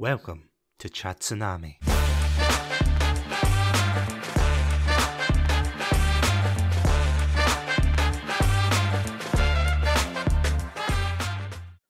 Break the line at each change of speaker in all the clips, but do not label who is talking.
Welcome to Chatsunami.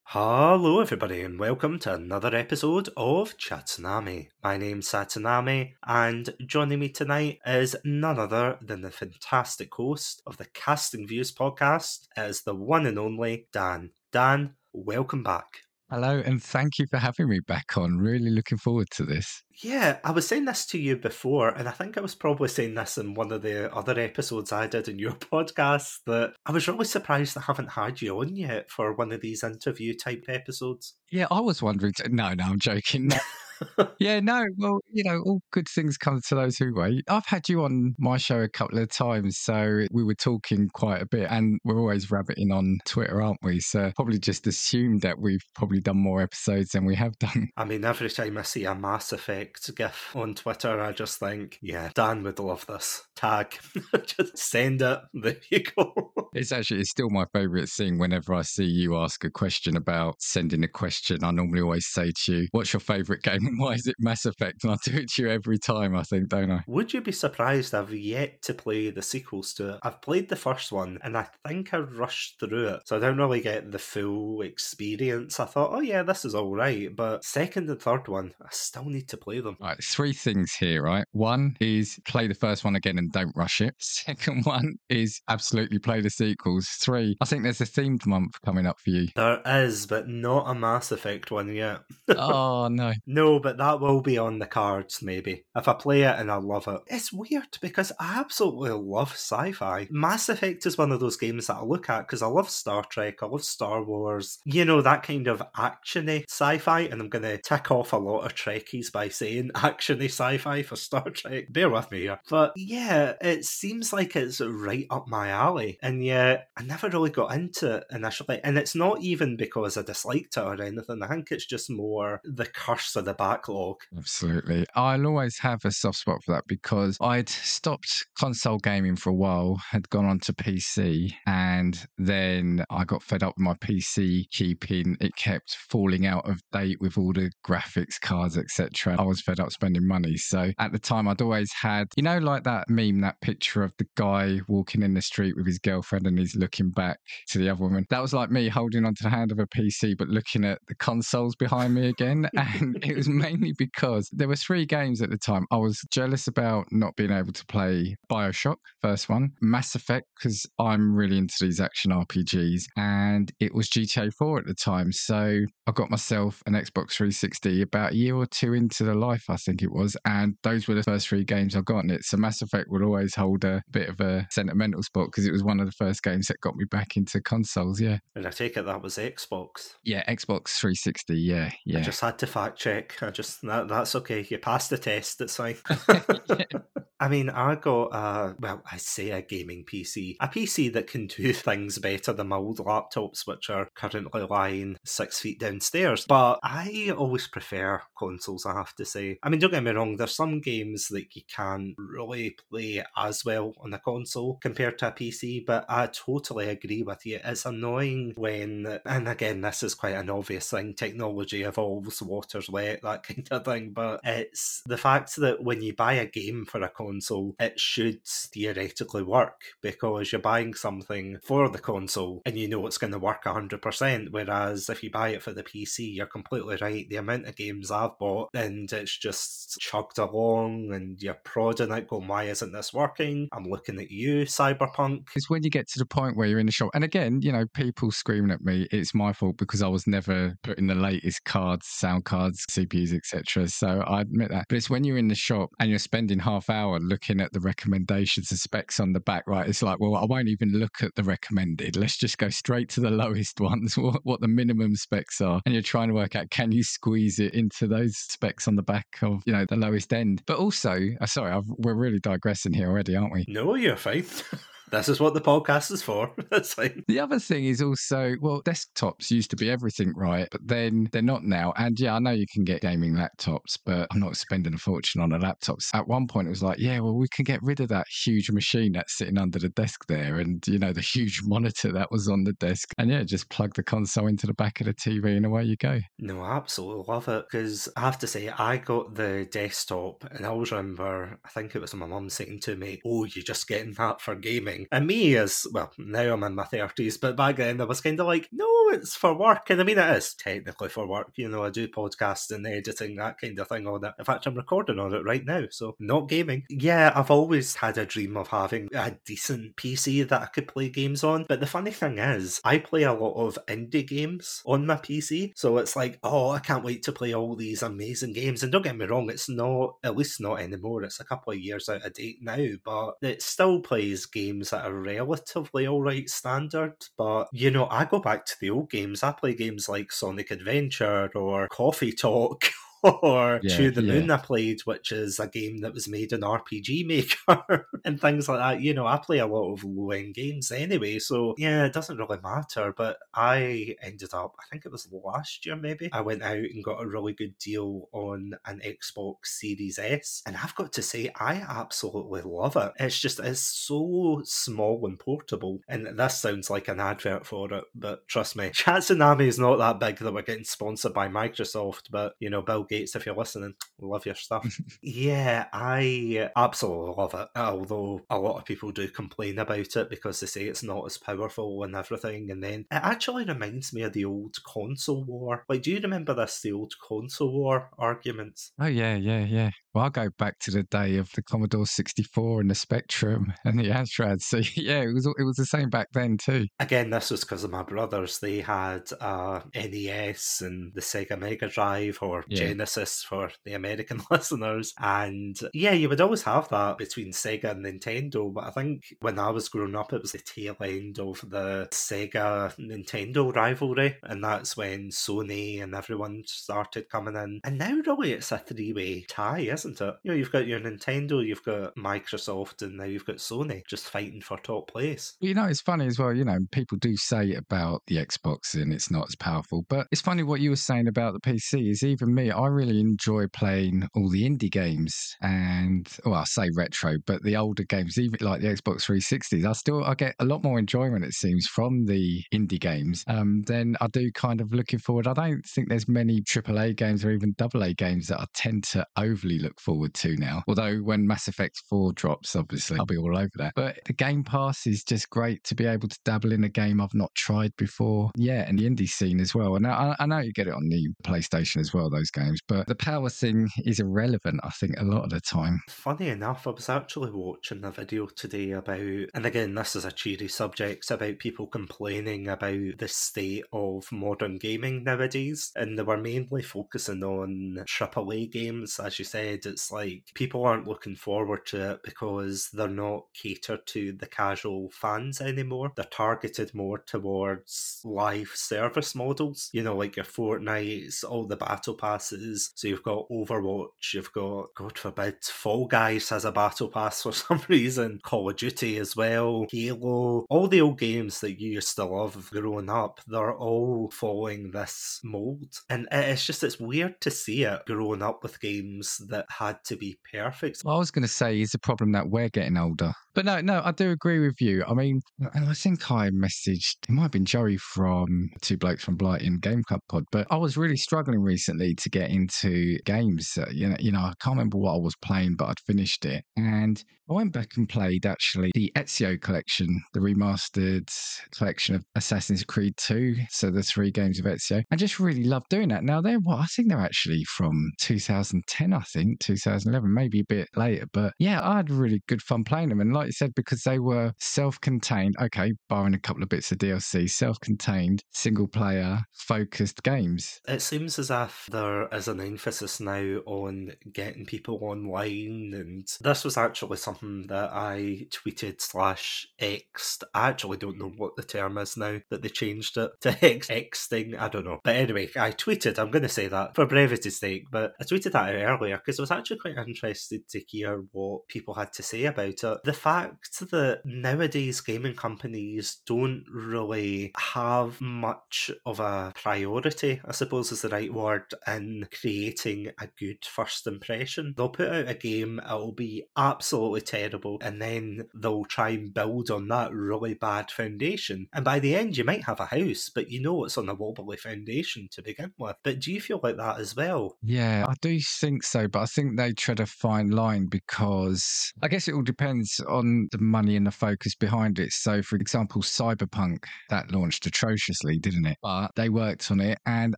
Hello, everybody, and welcome to another episode of Chatsunami. My name's Satsunami, and joining me tonight is none other than the fantastic host of the Casting Views podcast, it is the one and only Dan. Dan, welcome back.
Hello, and thank you for having me back on. Really looking forward to this.
Yeah, I was saying this to you before, and I think I was probably saying this in one of the other episodes I did in your podcast that I was really surprised I haven't had you on yet for one of these interview type episodes.
Yeah, I was wondering. No, no, I'm joking. yeah, no, well, you know, all good things come to those who wait. I've had you on my show a couple of times, so we were talking quite a bit, and we're always rabbiting on Twitter, aren't we? So probably just assumed that we've probably done more episodes than we have done.
I mean, every time I see a Mass Effect gif on Twitter, I just think, yeah, Dan would love this. Tag, just send it. There you go.
It's actually it's still my favourite thing. Whenever I see you ask a question about sending a question, I normally always say to you, "What's your favourite game?" why is it Mass Effect? And I do it to you every time, I think, don't I?
Would you be surprised I've yet to play the sequels to it? I've played the first one and I think I rushed through it. So I don't really get the full experience. I thought, oh yeah, this is all right. But second and third one, I still need to play them.
Right, three things here, right? One is play the first one again and don't rush it. Second one is absolutely play the sequels. Three, I think there's a themed month coming up for you.
There is, but not a Mass Effect one yet.
oh no.
No, but that will be on the cards, maybe. If I play it and I love it. It's weird because I absolutely love sci fi. Mass Effect is one of those games that I look at because I love Star Trek, I love Star Wars, you know, that kind of actiony sci fi. And I'm going to tick off a lot of Trekkies by saying actiony sci fi for Star Trek. Bear with me here. But yeah, it seems like it's right up my alley. And yet, I never really got into it initially. And it's not even because I disliked it or anything. I think it's just more the curse of the backlog.
Absolutely. I'll always have a soft spot for that because I'd stopped console gaming for a while, had gone on to PC, and then I got fed up with my PC keeping. It kept falling out of date with all the graphics cards, etc. I was fed up spending money. So at the time, I'd always had, you know, like that meme, that picture of the guy walking in the street with his girlfriend and he's looking back to the other woman. That was like me holding onto the hand of a PC, but looking at the consoles behind me again. And it was mainly because there were three games at the time. I was jealous about not being able to play Bioshock, first one, Mass Effect, because I'm really into these action RPGs, and it was GTA 4 at the time. So I got myself an Xbox 360 about a year or two into the life, I think it was, and those were the first three games I got in it. So Mass Effect would always hold a bit of a sentimental spot because it was one of the first games that got me back into consoles. Yeah.
And I take it that was Xbox.
Yeah, Xbox 360. Yeah, yeah.
I just had to fact check. I just that, that's okay. You passed the test. It's fine. I mean, I got a well, I say a gaming PC, a PC that can do things better than my old laptops, which are currently lying six feet downstairs. But I always prefer consoles. I have to say. I mean, don't get me wrong. There's some games that you can't really play as well on a console compared to a PC, but I totally agree with you. It's annoying when, and again, this is quite an obvious thing. Technology evolves, water's wet, that kind of thing. But it's the fact that when you buy a game for a console, it should theoretically work because you're buying something for the console and you know it's going to work 100%. Whereas if you buy it for the PC, you're completely right. The amount of games I've bought and it's just chugged along and you're prodding it, going, why isn't this working? I'm looking at you, Cyberpunk.
It's when you get to the point where you're in the shop. And again, you know, people screaming at me, it's my fault because I was never putting the latest cards, sound cards, CPUs, etc. So I admit that. But it's when you're in the shop and you're spending half hour looking at the recommendations and specs on the back, right? It's like, well, I won't even look at the recommended. Let's just go straight to the lowest ones, what, what the minimum specs are. And you're trying to work out, can you squeeze it into those specs on the back of, you know, the lowest end? But also, uh, sorry, I've, we're really digressing here already, aren't we?
No, you're fine. this is what the podcast is for. That's fine.
The other thing is also, well, desktops used to be everything, right? But then they're not now. And yeah, I know you can get gaming laptops, but I'm not spending a fortune on a laptop. At one point, it was like, yeah, well, we can get rid of that huge machine that's sitting under the desk there and, you know, the huge monitor that was on the desk. And yeah, just plug the console into the back of the TV and away you go.
No, I absolutely love it because I have to say, I got the desktop and I always remember, I think it was my mum saying to me, Oh, you're just getting that for gaming. And me, as well, now I'm in my 30s, but back then I was kind of like, No, it's for work. And I mean, it is technically for work. You know, I do podcasts and editing, that kind of thing on it. In fact, I'm recording on it right now, so not gaming. Yeah, I've always had a dream of having a decent PC that I could play games on. But the funny thing is, I play a lot of indie games on my PC. So it's like, oh, I can't wait to play all these amazing games. And don't get me wrong, it's not, at least not anymore. It's a couple of years out of date now, but it still plays games at a relatively alright standard. But, you know, I go back to the old games. I play games like Sonic Adventure or Coffee Talk or yeah, To the yeah. Moon I played, which is a game that was made in RPG Maker and things like that. You know, I play a lot of low end games anyway, so yeah, it doesn't really matter. But I ended up, I think it was last year maybe, I went out and got a really good deal on an Xbox Series S, and I've got to say, I absolutely love it. It's just, it's so small and portable, and this sounds like an advert for it, but trust me, Chatsunami is not that big that we're getting sponsored by Microsoft, but you know, Bill Gates, if you're listening, love your stuff. yeah, I absolutely love it. Although a lot of people do complain about it because they say it's not as powerful and everything. And then it actually reminds me of the old console war. Like, do you remember this, the old console war arguments?
Oh, yeah, yeah, yeah. Well, I'll go back to the day of the Commodore 64 and the Spectrum and the Amstrad. So, yeah, it was it was the same back then, too.
Again, this was because of my brothers. They had uh, NES and the Sega Mega Drive or yeah. Genesis for the American listeners. And yeah, you would always have that between Sega and Nintendo. But I think when I was growing up, it was the tail end of the Sega Nintendo rivalry. And that's when Sony and everyone started coming in. And now, really, it's a three way tie, isn't it? You know, you've got your Nintendo, you've got Microsoft, and now you've got Sony just fighting for top place.
You know, it's funny as well. You know, people do say about the Xbox and it's not as powerful, but it's funny what you were saying about the PC. Is even me, I really enjoy playing all the indie games and well, I say retro, but the older games, even like the Xbox 360s, I still I get a lot more enjoyment it seems from the indie games um, than I do kind of looking forward. I don't think there's many AAA games or even AA games that I tend to overly look forward to now. Although when Mass Effect 4 drops, obviously I'll be all over that. But the Game Pass is just great to be able to dabble in a game I've not tried before. Yeah, and the indie scene as well. And I, I know you get it on the PlayStation as well, those games, but the power thing is irrelevant, I think, a lot of the time.
Funny enough, I was actually watching a video today about, and again, this is a cheery subject, about people complaining about the state of modern gaming nowadays. And they were mainly focusing on AAA games. As you said, it's like people aren't looking forward to it because they're not catered to the casual fans anymore. They're targeted more towards live service models, you know, like your Fortnites, all the battle passes. So you've got Overwatch, you've got, God forbid, Fall Guys has a battle pass for some reason, Call of Duty as well, Halo, all the old games that you used to love growing up, they're all following this mold. And it's just, it's weird to see it growing up with games that had to be perfect.
Well, I was going to say is the problem that we're getting older. But no, no, I do agree with you. I mean, and I think I messaged, it might have been Joey from Two Blokes from Blight in Game Club Pod, but I was really struggling recently to get into games. Uh, you know, you know, I can't remember what I was playing, but I'd finished it. And I went back and played actually the Ezio collection, the remastered collection of Assassin's Creed 2. So the three games of Ezio. I just really love doing that. Now they're what I think they're actually from 2010, I think, 2011, maybe a bit later. But yeah, I had really good fun playing them. And like you said, because they were self contained, okay, barring a couple of bits of DLC, self contained, single player, focused games.
It seems as if there is an emphasis now on getting people online. And this was actually something that I tweeted slash Xed. I actually don't know what the term is now that they changed it to X Xing. I don't know. But anyway, I tweeted, I'm going to say that for brevity's sake, but I tweeted that earlier because I was actually quite interested to hear what people had to say about it. The fact that nowadays gaming companies don't really have much of a priority, I suppose is the right word, in creating a good first impression. They'll put out a game, it'll be absolutely terrible, and then they'll try and build on that really bad foundation. And by the end, you might have a house, but you know it's on a wobbly foundation to begin with. But do you feel like that as well?
Yeah, I do think so, but I think they tread a fine line because I guess it all depends on the money and the focus behind it. So, for example, Cyberpunk that launched atrociously, didn't it? But they worked on it, and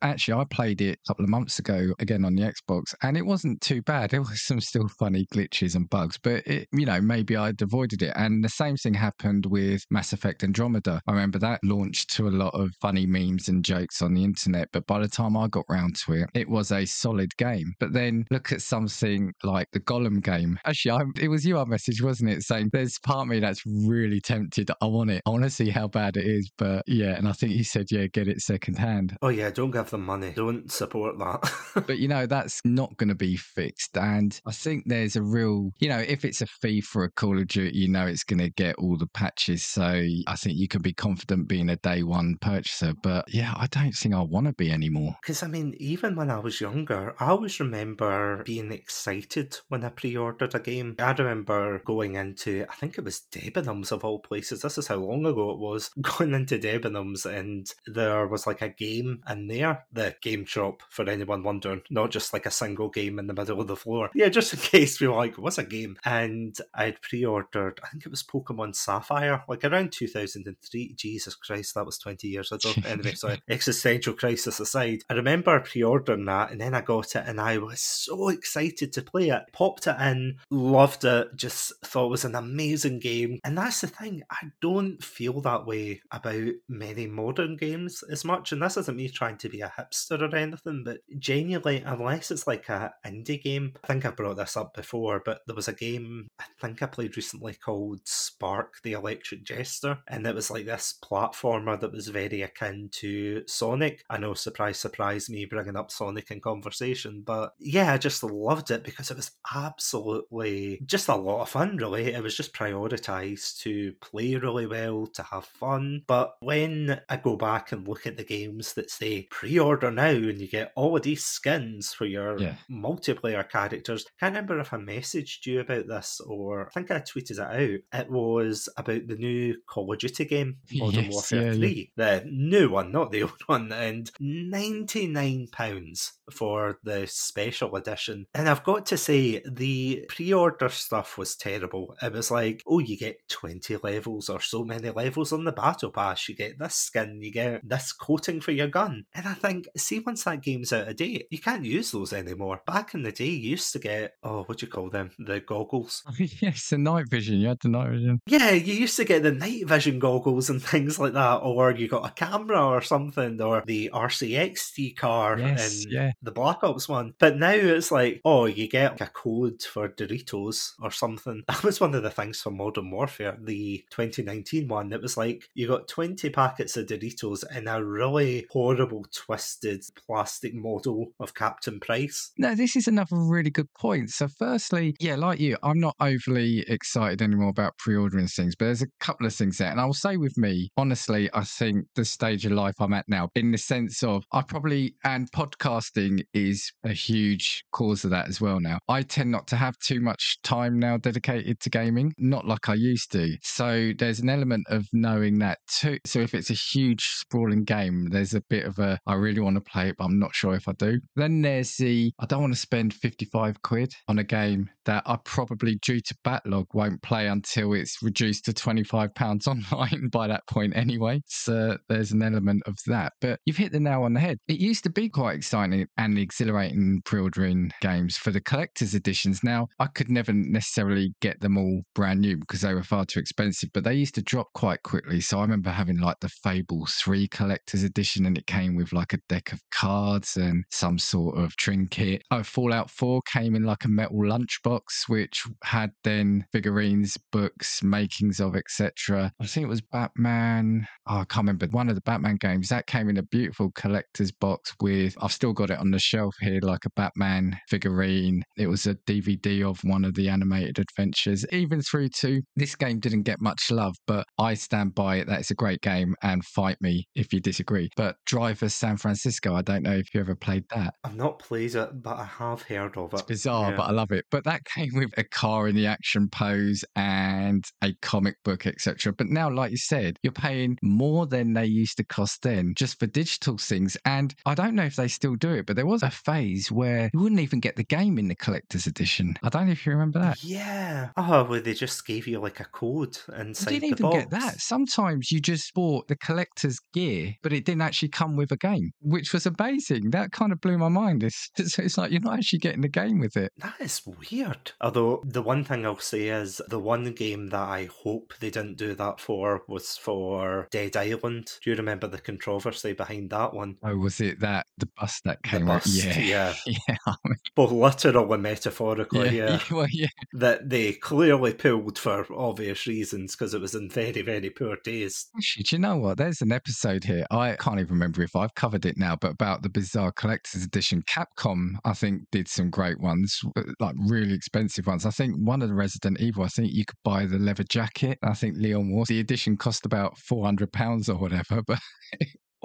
actually, I played it a couple of months ago again on the Xbox, and it wasn't too bad. There was some still funny glitches and bugs, but it, you know, maybe I'd avoided it. And the same thing happened with Mass Effect Andromeda. I remember that launched to a lot of funny memes and jokes on the internet, but by the time I got round to it, it was a solid game. But then look at something like the Gollum game. Actually, I, it was you I messaged, wasn't it? Saying there's part of me that's really tempted. I want it. I want to see how bad it is. But yeah, and I think he said, yeah, get it secondhand.
Oh yeah, don't give them money. Don't support that.
but you know, that's not going to be fixed. And I think there's a real, you know, if it's a fee for a Call of Duty, you know it's going to get all the patches. So I think you can be confident being a day one purchaser. But yeah, I don't think I want to be anymore.
Because I mean, even when I was younger, I always remember being excited when I pre ordered a game. I remember going into, I think it was Debenhams of all places. This is how long ago it was. Going into Debenhams and there was like a game in there, the game shop for anyone wondering, not just like a single game in the middle of the floor. Yeah, just in case we were like, what's a game? And I'd pre ordered, I think it was Pokemon Sapphire, like around 2003. Jesus Christ, that was 20 years ago. anyway, sorry, existential crisis aside, I remember pre ordering that and then I got it and I was so excited to play it. Popped it in, loved it, just thought it was an amazing game. And that's the thing, I don't feel that way about many modern games as much. And this isn't me trying to be a hipster or anything, but genuinely, unless it's like a indie game, I think I brought this up before, but there was a game I think I played recently called Spark the Electric Jester, and it was like this platformer that was very akin to Sonic. I know, surprise, surprise, me bringing up Sonic in conversation, but yeah, I just loved it because it was absolutely just a lot of fun, really. It was just prioritized to play really well, to have fun. But when I go back and look at the games that say pre order now and you get all of these skins for your
Yeah.
multiplayer characters, can't remember if I messaged you about this or I think I tweeted it out. It was about the new Call of Duty game, Modern
Yes,
Warfare
yeah, yeah.
3, the new one, not the old one, and £99 for the special edition. And I've got to say, the pre order stuff was terrible. It was like, oh, you get 20 levels or so many levels on the Battle Pass, you get this skin, you get this coating for your gun. And I think, see, once that game's out of date, you can't use those anymore. Back in the day, you used to get, oh, what do you call them? The goggles.
yes, the night vision. You had the night vision.
Yeah, you used to get the night vision goggles and things like that, or you got a camera or something, or the RC-XD car
Yes,
in
yeah.
the Black Ops one. But now it's like, oh, you get a code for Doritos or something. That was one of the things for Modern Warfare, the 2019 one. It was like you got 20 packets of Doritos in a really horrible, twisted plastic model of Captain Price.
No, this is another really good point. So, firstly, yeah, like you, I'm not overly excited anymore about pre ordering things, but there's a couple of things there. And I will say with me, honestly, I think the stage of life I'm at now, in the sense of I probably, and podcasting is a huge cause of that as well now. I tend not to have too much time now dedicated to gaming, not like I used to. So, there's an element of knowing that too. So, if it's a huge, sprawling game, there's a bit of a, I really want to play it, but I'm not sure if I do. Then there's the, I don't want to spend 55 quid on a game that I probably, due to backlog, won't play until it's reduced to 25 pounds online by that point anyway. So there's an element of that. But you've hit the nail on the head. It used to be quite exciting and exhilarating pre-ordering games for the collector's editions. Now, I could never necessarily get them all brand new because they were far too expensive, but they used to drop quite quickly. So I remember having like the Fable 3 collector's edition and it came with like a deck of cards and some sort of trinket. Oh, Fallout 4 came in like a metal lunchbox, which had then figurines, books, makings of, etc. I think it was Batman. Oh, I can't remember. One of the Batman games that came in a beautiful collector's box with, I've still got it on the shelf here, like a Batman figurine. It was a DVD of one of the animated adventures, even through to this game didn't get much love, but I stand by it that it's a great game and fight me if you disagree. But Drivers San Francisco, I don't know if you ever played that.
I've not played it, but I have heard of it.
It's bizarre,
Yeah.
but I love it. But that came with a car in the action pose and a comic book, etc. But now, like you said, you're paying more than they used to cost then just for digital things. And I don't know if they still do it, but there was a phase where you wouldn't even get the game in the collector's edition. I don't know if you remember that.
Yeah. Oh, where they just gave you like a code
I
inside
didn't
the
even
box.
get that. Sometimes you just bought the collector's gear, but it didn't actually come with a game, which was amazing. That kind of blew my mind. It's, it's, it's like you're not actually getting the game with it.
That is weird. Although the one thing I'll say is the one game that I hope they didn't do that for was for Dead Island. Do you remember the controversy behind that one?
Oh, was it that the bus that
The
came out? Yeah,
yeah.
yeah, I mean,
Both literal and metaphorically,
yeah,
yeah.
well, yeah.
That they clearly pulled for obvious reasons because it was in very, very poor taste.
Oh, Actually, do you know what? There's an episode here. I can't even remember if I've covered it now, but about the Bizarre Collector's Edition. Capcom, I think, did some great ones, like really expensive ones. I think one of the Resident Evil, I think you could buy the leather jacket. I think Leon Wars. The edition cost about four hundred pounds or whatever, but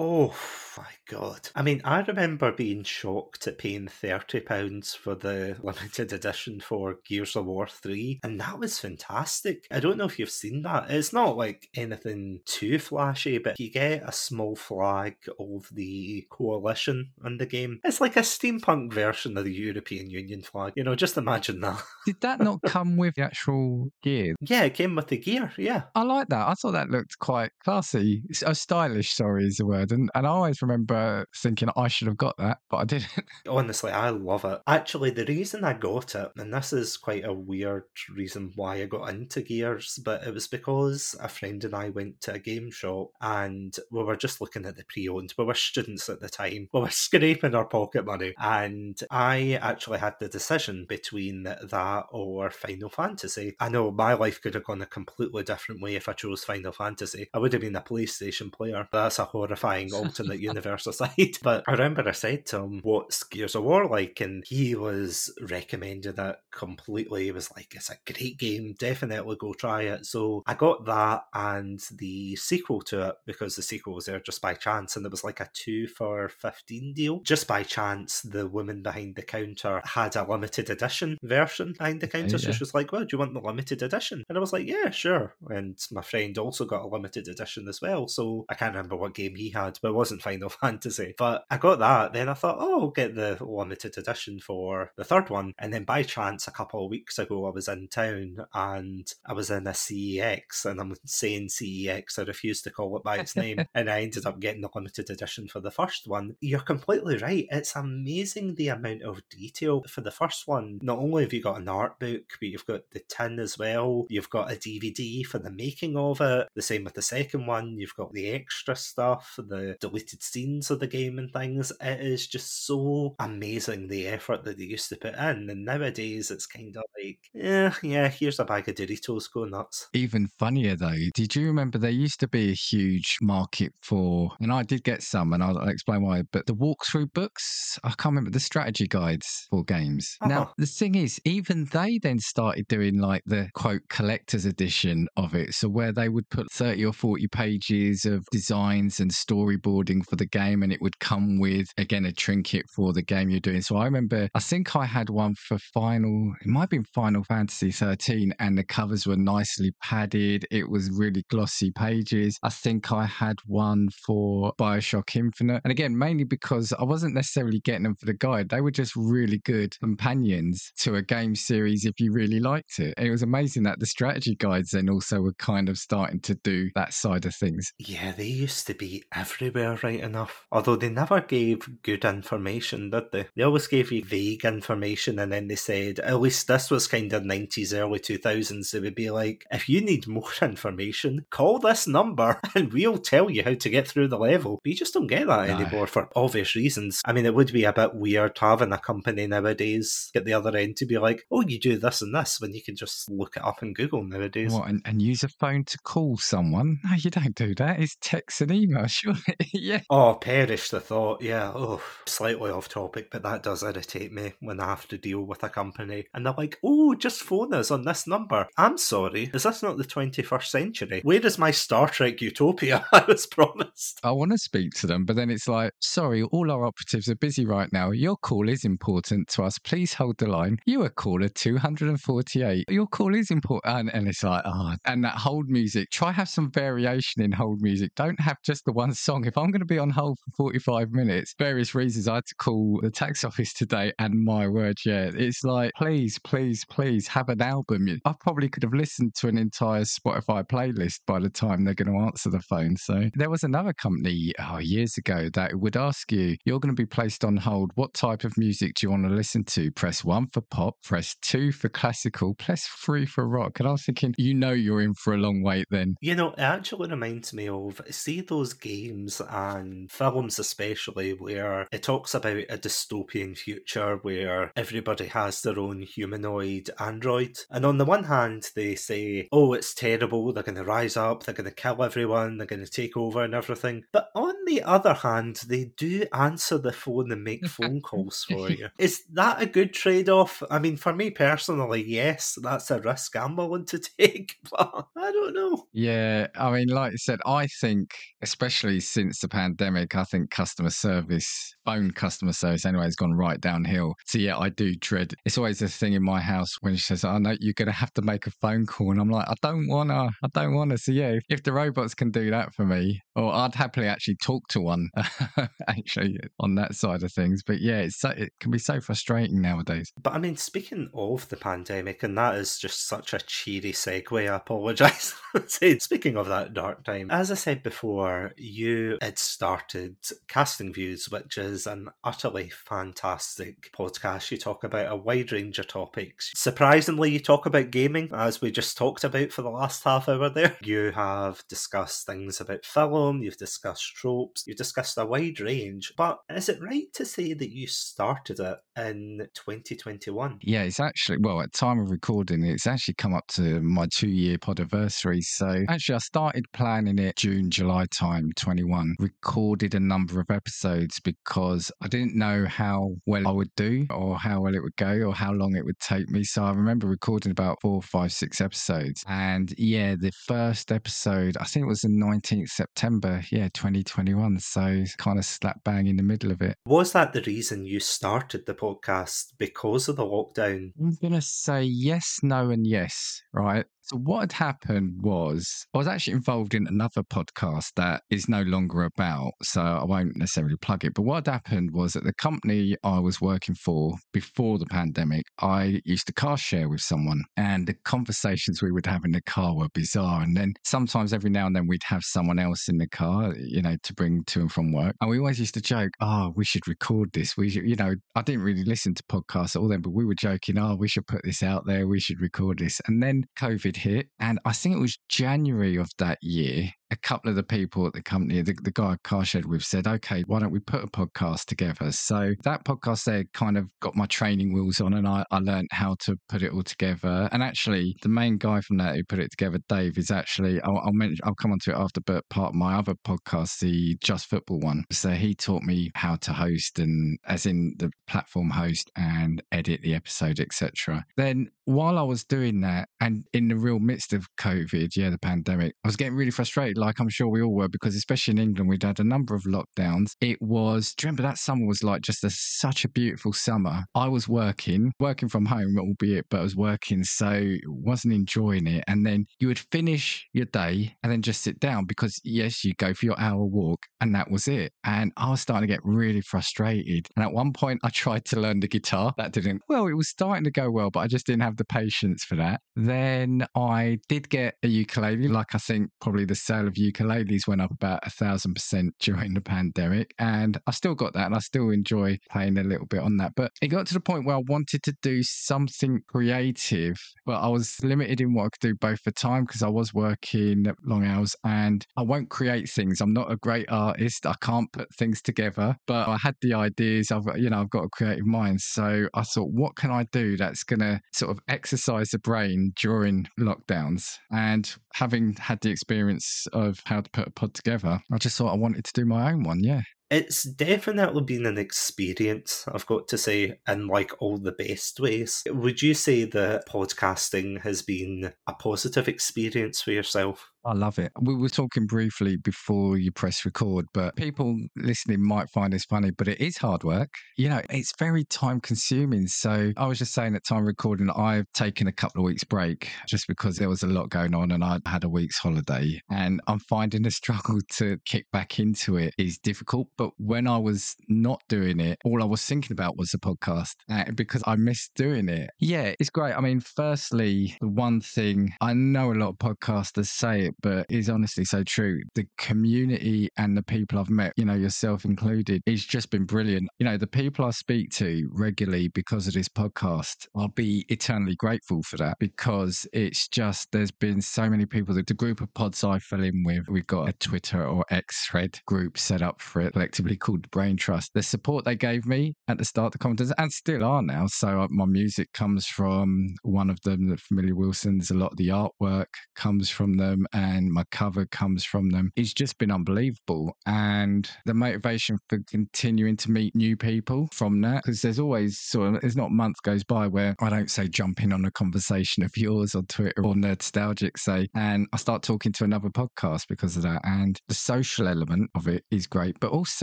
Oh my god. I mean, I remember being shocked at paying £30 for the limited edition for Gears of War 3, and that was fantastic. I don't know if you've seen that. It's not like anything too flashy, but you get a small flag of the coalition in the game. It's like a steampunk version of the European Union flag. You know, just imagine that.
did that not come with the actual gear?
yeah, it came with the gear, yeah.
I like that. I thought that looked quite classy. Oh, stylish, sorry, is the word. And, and I always remember thinking I should have got that, but I didn't.
Honestly, I love it. Actually, the reason I got it, and this is quite a weird reason why I got into Gears, but it was because a friend and I went to a game shop and we were just looking at the pre owned. We were students at the time. We were scraping our pocket money. And I actually had the decision between that or Final Fantasy. I know my life could have gone a completely different way if I chose Final Fantasy. I would have been a PlayStation player. That's a horrifying alternate universe aside. But I remember I said to him, What's Gears of War like? And he was recommending it completely. He was like, It's a great game, definitely go try it. So I got that and the sequel to it because the sequel was there just by chance and it was like a two for 15 deal. Just by chance, the woman behind the counter had a limited edition version behind the counter. So she was like, Well, do you want the limited edition? And I was like, Yeah, sure. And my friend also got a limited edition as well. So I can't remember what game he had, but it wasn't Final Fantasy. But I got that. Then I thought, Oh, I'll get the limited edition for the third one. And then by chance, a couple of weeks ago, I was in town and I was in a CEX, and I'm saying CEX, I refuse to call it by its name. and I ended up getting the limited edition for the first one. You're completely right. It's amazing the amount of detail for the first one. Not only have you got an art book, but you've got the tin as well. You've got a DVD for the making of it. The same with the second one. You've got the extra stuff, the deleted scenes of the game and things. It is just so amazing the effort that they used to put in. And nowadays it's kind of like, yeah, yeah, here's a bag of Doritos, go nuts.
Even funnier though, did you remember there used to be a huge market for, and I did get some, and I'll, I'll explain why, but the walkthrough books, I can't remember the strategy guides for games.
Uh-huh.
Now, the thing is, even they then started doing like the quote collector's edition of it. So, where they would put 30 or 40 pages of designs and storyboarding for the game, and it would come with, again, a trinket for the game you're doing. So, I remember, I think I had one for Final, it might have been Final Fantasy 13, and the covers were nicely padded. It was really glossy pages. I think I had one for Bioshock Infinite. And again, mainly because I wasn't necessarily getting them for the guide. They were just really good companions to a game series if you really liked it. And it was amazing that the strategy guides then also were kind of starting to do that side of things.
Yeah, they used to be right enough. Although they never gave good information, did they? They always gave you vague information and then they said, at least this was kind of 90s, early 2000s. They would be like, if you need more information, call this number and we'll tell you how to get through the level. But you just don't get that
No.
anymore for obvious reasons. I mean, it would be a bit weird having a company nowadays at the other end to be like, oh, you do this and this when you can just look it up in Google nowadays.
What, and, and use a phone to call someone? No, you don't do that. It's text and email, sure. yeah.
Oh, perish the thought, yeah, oh, slightly off topic, but that does irritate me when I have to deal with a company and they're like, oh, just phone us on this number. I'm sorry, is this not the 21st century? Where is my Star Trek utopia I was promised?
I want to speak to them, but then it's like, sorry, all our operatives are busy right now. Your call is important to us. Please hold the line. You are caller 248. Your call is important. And, and it's like, oh, and that hold music. Try have some variation in hold music. Don't have just the one song. If I'm going to be on hold for 45 minutes, various reasons, I had to call the tax office today, and my word, yeah, it's like, please, please, please have an album. I probably could have listened to an entire Spotify playlist by the time they're going to answer the phone. So there was another company oh, years ago that would ask you, you're going to be placed on hold. What type of music do you want to listen to? Press one for pop, press two for classical, press three for rock. And I was thinking, you know, you're in for a long wait then.
You know, it actually reminds me of see those games and films, especially where it talks about a dystopian future where everybody has their own humanoid android. And on the one hand, they say, oh, it's terrible, they're going to rise up, they're going to kill everyone, they're going to take over and everything. But on the other hand, they do answer the phone and make phone calls for you. Is that a good trade off? I mean, for me personally, yes, that's a risk I'm willing to take, but I don't know.
Yeah, I mean, like I said, I think, especially since the pandemic, I think customer service, phone customer service anyway, has gone right downhill. So, yeah, I do dread. It's always a thing in my house when she says, oh, "I know you're going to have to make a phone call," and I'm like, "I don't want to. I don't want to." So, yeah, if, if the robots can do that for me, or I'd happily actually talk to one, actually on that side of things. But yeah, it's so, it can be so frustrating nowadays.
But I mean, speaking of the pandemic, and that is just such a cheery segue. I apologise. speaking of that dark time, as I said before, you had started Casting Views, which is an utterly fantastic podcast. You talk about a wide range of topics. Surprisingly, you talk about gaming, as we just talked about for the last half hour there. You have discussed things about film, you've discussed tropes, you've discussed a wide range. But is it right to say that you started it in 2021?
Yeah, it's actually, well, at time of recording, it's actually come up to my two year podiversary. So actually, I started planning it June, July time, 21. Recorded a number of episodes because I didn't know how well I would do or how well it would go or how long it would take me. So I remember recording about four, five, six episodes. And yeah, the first episode, I think it was the 19th September, yeah, 2021. So kind of slap bang in the middle of it.
Was that the reason you started the podcast because of the lockdown?
I'm going to say yes, no, and yes, right? So what had happened was I was actually involved in another podcast that is no longer about, so I won't necessarily plug it. But what had happened was that the company I was working for before the pandemic, I used to car share with someone, and the conversations we would have in the car were bizarre. And then sometimes every now and then we'd have someone else in the car, you know, to bring to and from work. And we always used to joke, "Oh, we should record this." We should, you know, I didn't really listen to podcasts at all then, but we were joking, "Oh, we should put this out there. We should record this." And then COVID hit. And I think it was January of that year a couple of the people at the company, the, the guy I car shared with, said, okay, why don't we put a podcast together? So that podcast there kind of got my training wheels on and I, I learned how to put it all together. And actually, the main guy from that who put it together, Dave, is actually, I'll, I'll, mention, I'll come on to it after, but part of my other podcast, the Just Football one. So he taught me how to host and, as in the platform host and edit the episode, etc. Then while I was doing that and in the real midst of COVID, yeah, the pandemic, I was getting really frustrated like I'm sure we all were, because especially in England, we'd had a number of lockdowns. It was, do you remember that summer was like just a, such a beautiful summer? I was working, working from home, albeit, but I was working, so wasn't enjoying it. And then you would finish your day and then just sit down because, yes, you go for your hour walk and that was it. And I was starting to get really frustrated. And at one point, I tried to learn the guitar. That didn't, well, it was starting to go well, but I just didn't have the patience for that. Then I did get a ukulele, like I think probably the sale of ukuleles went up about a thousand percent during the pandemic. And I still got that and I still enjoy playing a little bit on that. But it got to the point where I wanted to do something creative, but I was limited in what I could do both for time because I was working long hours and I won't create things. I'm not a great artist. I can't put things together, but I had the ideas. I've, you know, I've got a creative mind. So I thought, what can I do that's going to sort of exercise the brain during lockdowns? And having had the experience of how to put a pod together, I just thought I wanted to do my own one. Yeah.
It's definitely been an experience, I've got to say, in like all the best ways. Would you say that podcasting has been a positive experience for yourself?
I love it. We were talking briefly before you press record, but people listening might find this funny, but it is hard work. You know, it's very time consuming. So I was just saying at time recording, I've taken a couple of weeks break just because there was a lot going on and I had a week's holiday. And I'm finding the struggle to kick back into it is difficult. But when I was not doing it, all I was thinking about was the podcast uh, because I missed doing it. Yeah, it's great. I mean, firstly, the one thing I know a lot of podcasters say it, but is honestly so true. The community and the people I've met, you know, yourself included, it's just been brilliant. You know, the people I speak to regularly because of this podcast, I'll be eternally grateful for that because it's just, there's been so many people that the group of pods I fell in with, we've got a Twitter or X thread group set up for it, collectively called Brain Trust. The support they gave me at the start of the conference and still are now. So uh, my music comes from one of them, the Familiar Wilsons. A lot of the artwork comes from them and my cover comes from them. It's just been unbelievable. And the motivation for continuing to meet new people from that, because there's always sort of, there's not month goes by where I don't say jump in on a conversation of yours on Twitter or Nerdstalgic, say, and I start talking to another podcast because of that. And the social element of it is great. But also,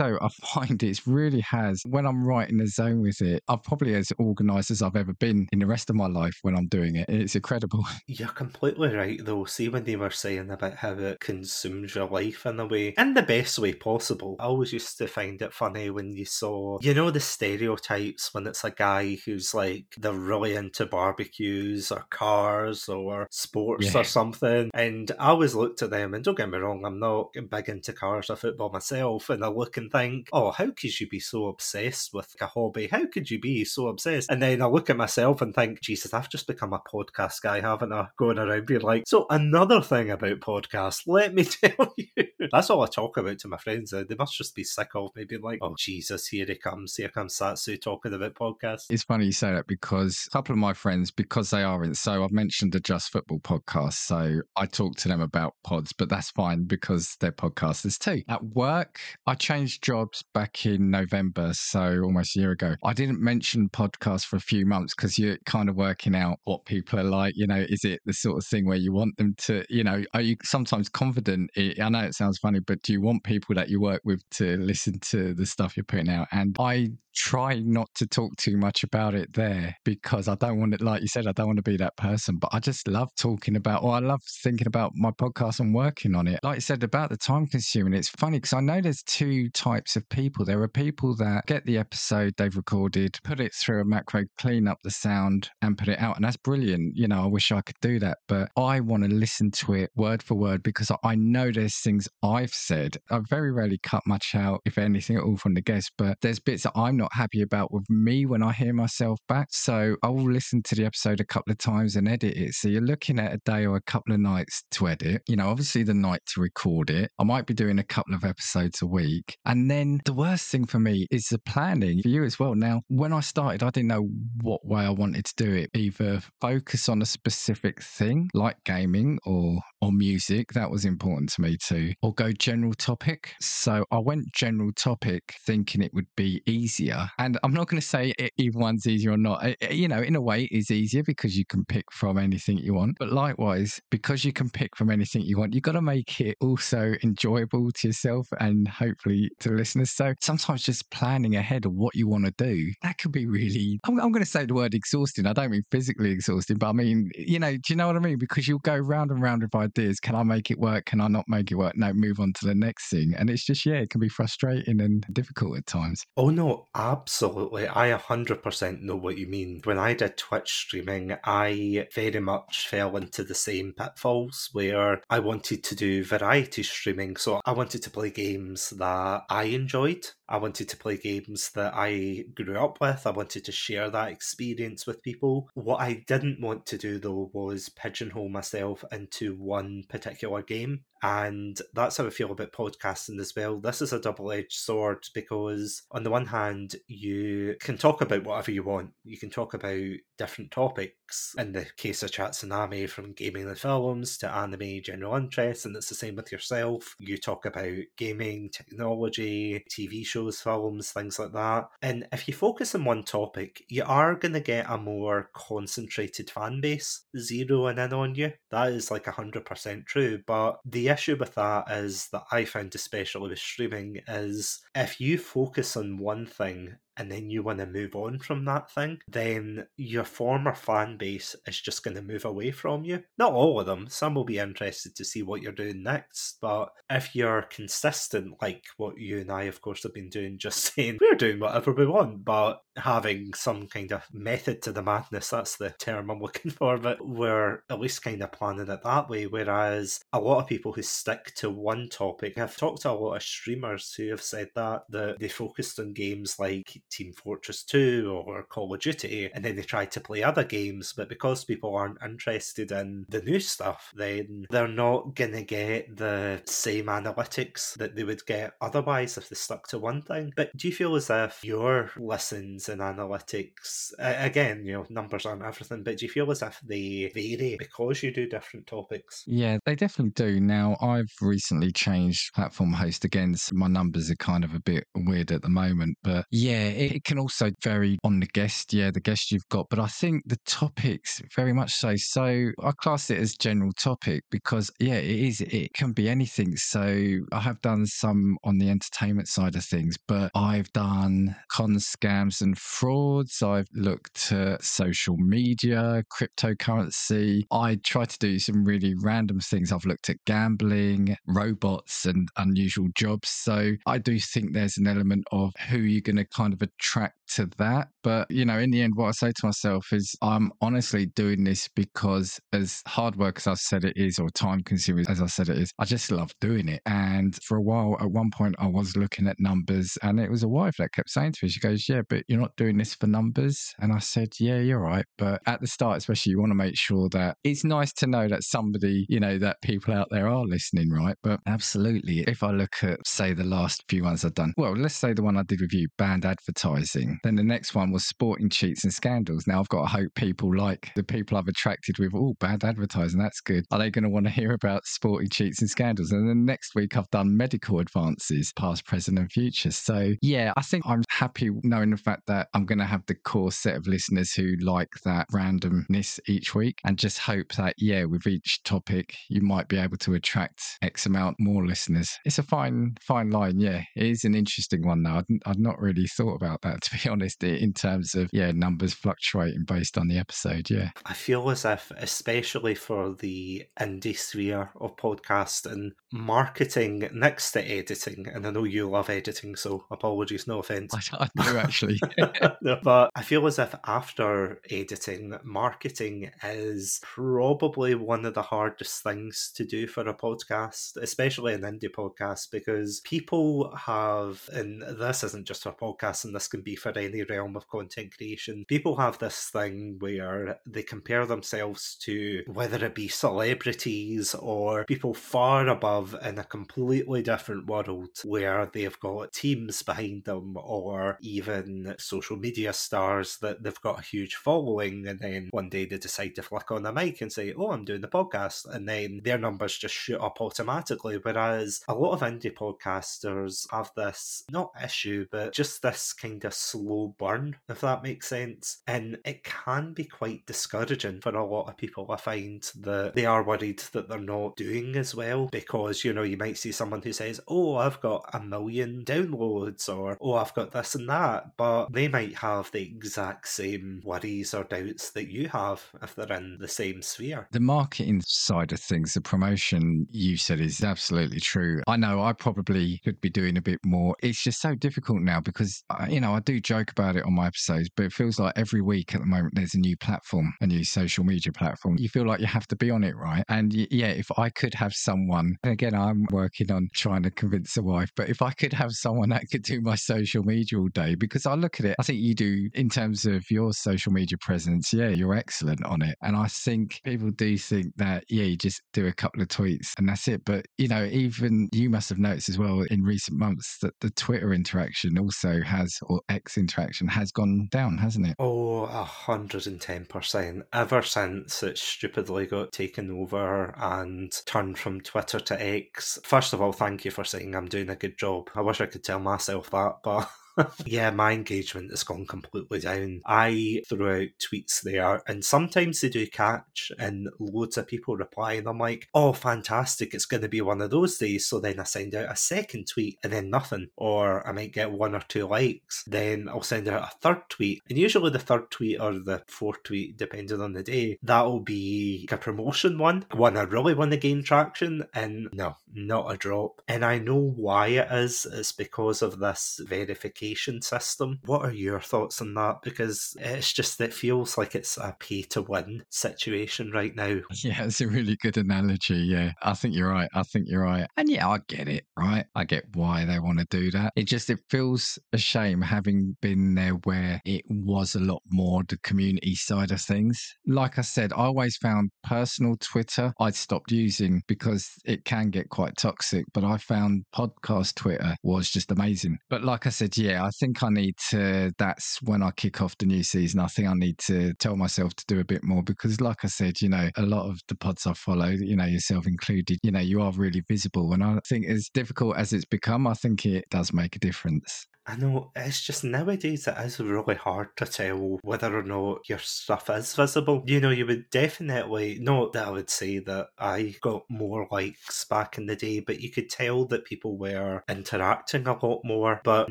I find it really has, when I'm right in the zone with it, I'm probably as organized as I've ever been in the rest of my life when I'm doing it. It's incredible.
You're completely right, though. See, when they were saying about how it consumes your life in a way, in the best way possible. I always used to find it funny when you saw, you know, the stereotypes when it's a guy who's like, they're really into barbecues or cars or sports yeah. or something. And I always looked at them, and don't get me wrong, I'm not big into cars or football myself. And I look and think, oh, how could you be so obsessed with a hobby? How could you be so obsessed? And then I look at myself and think, Jesus, I've just become a podcast guy, haven't I? Going around being like, so another thing about podcasts, let me tell you. That's all I talk about to my friends. They must just be sick of me being like, oh, Jesus, here he comes. Here comes Satsu talking about podcasts.
It's funny you say that because a couple of my friends, because they are in, so I've mentioned the Just Football podcast. So I talk to them about pods, but that's fine because they're podcasters too. At work, I changed jobs back in November, so almost a year ago. I didn't mention podcasts for a few months because you're kind of working out what people are like. You know, is it the sort of thing where you want them to, you know, are you sometimes confident? I know it sounds funny, but do you want people that you work with to listen to the stuff you're putting out? And I try not to talk too much about it there because I don't want it, like you said, I don't want to be that person, but I just love talking about, or I love thinking about my podcast and working on it. Like I said about the time consuming, it's funny because I know there's two types of people. There are people that get the episode they've recorded, put it through a macro, clean up the sound and put it out. And that's brilliant. You know, I wish I could do that, but I want to listen to it word for word because I know there's things I've said. I very rarely cut much out, if anything at all, from the guest, but there's bits that I'm not happy about with me when I hear myself back. So I will listen to the episode a couple of times and edit it. So you're looking at a day or a couple of nights to edit. You know, obviously the night to record it. I might be doing a couple of episodes a week. And then the worst thing for me is the planning for you as well. Now, when I started, I didn't know what way I wanted to do it. Either focus on a specific thing like gaming or or music. That was important to me too. Or go general topic. So I went general topic thinking it would be easier. And I'm not going to say either one's easier or not. You know, in a way, it's easier because you can pick from anything you want. But likewise, because you can pick from anything you want, you've got to make it also enjoyable to yourself and hopefully to the listeners. So sometimes just planning ahead of what you want to do, that could be really, I'm, I'm going to say the word exhausting. I don't mean physically exhausting, but I mean, you know, do you know what I mean? Because you'll go round and round with ideas. Can I make it work? Can I not make it work? No, move on to the next thing. And it's just, yeah, it can be frustrating and difficult at times.
Oh, no, absolutely. I 100% know what you mean. When I did Twitch streaming, I very much fell into the same pitfalls where I wanted to do variety streaming. So I wanted to play games that I enjoyed I wanted to play games that I grew up with. I wanted to share that experience with people. What I didn't want to do though was pigeonhole myself into one particular game. And that's how I feel about podcasting as well. This is a double edged sword because, on the one hand, you can talk about whatever you want. You can talk about different topics. In the case of Chatsunami, from gaming and films to anime general interest, and it's the same with yourself. You talk about gaming, technology, TV shows shows, films, things like that. And if you focus on one topic, you are going to get a more concentrated fan base zeroing in on you. That is like 100% true. But the issue with that is that I found, especially with streaming, is if you focus on one thing and then you want to move on from that thing, then your former fan base is just going to move away from you. Not all of them, some will be interested to see what you're doing next, but if you're consistent, like what you and I, of course, have been doing, just saying we're doing whatever we want, but having some kind of method to the madness, that's the term I'm looking for, but we're at least kind of planning it that way. Whereas a lot of people who stick to one topic, I've talked to a lot of streamers who have said that, that they focused on games like Team Fortress 2 or Call of Duty, and then they try to play other games, but because people aren't interested in the new stuff, then they're not going to get the same analytics that they would get otherwise if they stuck to one thing. But do you feel as if your listens and analytics, again, you know, numbers aren't everything, but do you feel as if they vary because you do different topics?
Yeah, they definitely do. Now, I've recently changed platform host again, so my numbers are kind of a bit weird at the moment, but yeah, it can also vary on the guest, yeah, the guest you've got. But I think the topics very much so. So I class it as general topic because yeah, it is. It can be anything. So I have done some on the entertainment side of things, but I've done con scams and frauds. I've looked at social media, cryptocurrency. I try to do some really random things. I've looked at gambling, robots, and unusual jobs. So I do think there's an element of who you're going to kind of attract to that. But, you know, in the end, what I say to myself is I'm honestly doing this because, as hard work as I've said it is, or time consuming as I said it is, I just love doing it. And for a while, at one point, I was looking at numbers, and it was a wife that kept saying to me, She goes, Yeah, but you're not doing this for numbers. And I said, Yeah, you're right. But at the start, especially, you want to make sure that it's nice to know that somebody, you know, that people out there are listening, right? But absolutely, if I look at, say, the last few ones I've done, well, let's say the one I did with you, banned advertising. Then the next one was sporting cheats and scandals. Now I've got to hope people like the people I've attracted with, oh, bad advertising, that's good. Are they going to want to hear about sporting cheats and scandals? And then next week I've done medical advances, past, present, and future. So yeah, I think I'm happy knowing the fact that I'm going to have the core set of listeners who like that randomness each week and just hope that, yeah, with each topic, you might be able to attract X amount more listeners. It's a fine, fine line. Yeah, it is an interesting one though. I'd, I'd not really thought about that, to be honest in terms of yeah numbers fluctuating based on the episode yeah.
I feel as if especially for the indie sphere of podcast and marketing next to editing and i know you love editing so apologies no offense.
I, I do actually.
No, but i feel as if after editing marketing is probably one of the hardest things to do for a podcast especially an indie podcast because people have and this isn't just for podcasts and this can be for any realm of content creation, people have this thing where they compare themselves to whether it be celebrities or people far above in a completely different world where they've got teams behind them or even social media stars that they've got a huge following and then one day they decide to flick on the mic and say, Oh, I'm doing the podcast and then their numbers just shoot up automatically. Whereas a lot of indie podcasters have this not issue, but just this kind of slow burn, if that makes sense. And it can be quite discouraging for a lot of people. I find that they are worried that they're not doing as well because, you know, you might see someone who says, Oh, I've got a million downloads or Oh, I've got this and that. But they might have the exact same worries or doubts that you have if they're in the same sphere.
The marketing side of things, the promotion you said is absolutely true. I know I probably could be doing a bit more. It's just so difficult now because, uh, you know, I do joke about it on episodes, but it feels like every week at the moment there's a new platform, a new social media platform. You feel like you have to be on it, right? And yeah, if I could have someone, and again, I'm working on trying to convince a wife, but if I could have someone that could do my social media all day, because I look at it, I think you do in terms of your social media presence, yeah, you're excellent on it. And I think people do think that, yeah, you just do a couple of tweets and that's it. But, you know, even you must have noticed as well in recent months that the Twitter interaction also has, or X interaction has gone down, hasn't it?
Oh, a hundred and ten percent. Ever since it stupidly got taken over and turned from Twitter to X. First of all, thank you for saying I'm doing a good job. I wish I could tell myself that, but yeah, my engagement has gone completely down. I throw out tweets there, and sometimes they do catch, and loads of people reply, and I'm like, oh, fantastic, it's going to be one of those days. So then I send out a second tweet, and then nothing. Or I might get one or two likes. Then I'll send out a third tweet, and usually the third tweet or the fourth tweet, depending on the day, that'll be a promotion one, one I really want to gain traction, and no, not a drop. And I know why it is. It's because of this verification system. What are your thoughts on that? Because it's just, it feels like it's a pay to win situation right now.
Yeah, it's a really good analogy. Yeah, I think you're right. I think you're right. And yeah, I get it, right? I get why they want to do that. It just, it feels a shame having been there where it was a lot more the community side of things. Like I said, I always found personal Twitter I'd stopped using because it can get quite toxic, but I found podcast Twitter was just amazing. But like I said, yeah, I think I need to. That's when I kick off the new season. I think I need to tell myself to do a bit more because, like I said, you know, a lot of the pods I follow, you know, yourself included, you know, you are really visible. And I think as difficult as it's become, I think it does make a difference.
I know it's just nowadays it is really hard to tell whether or not your stuff is visible. You know, you would definitely not that I would say that I got more likes back in the day, but you could tell that people were interacting a lot more. But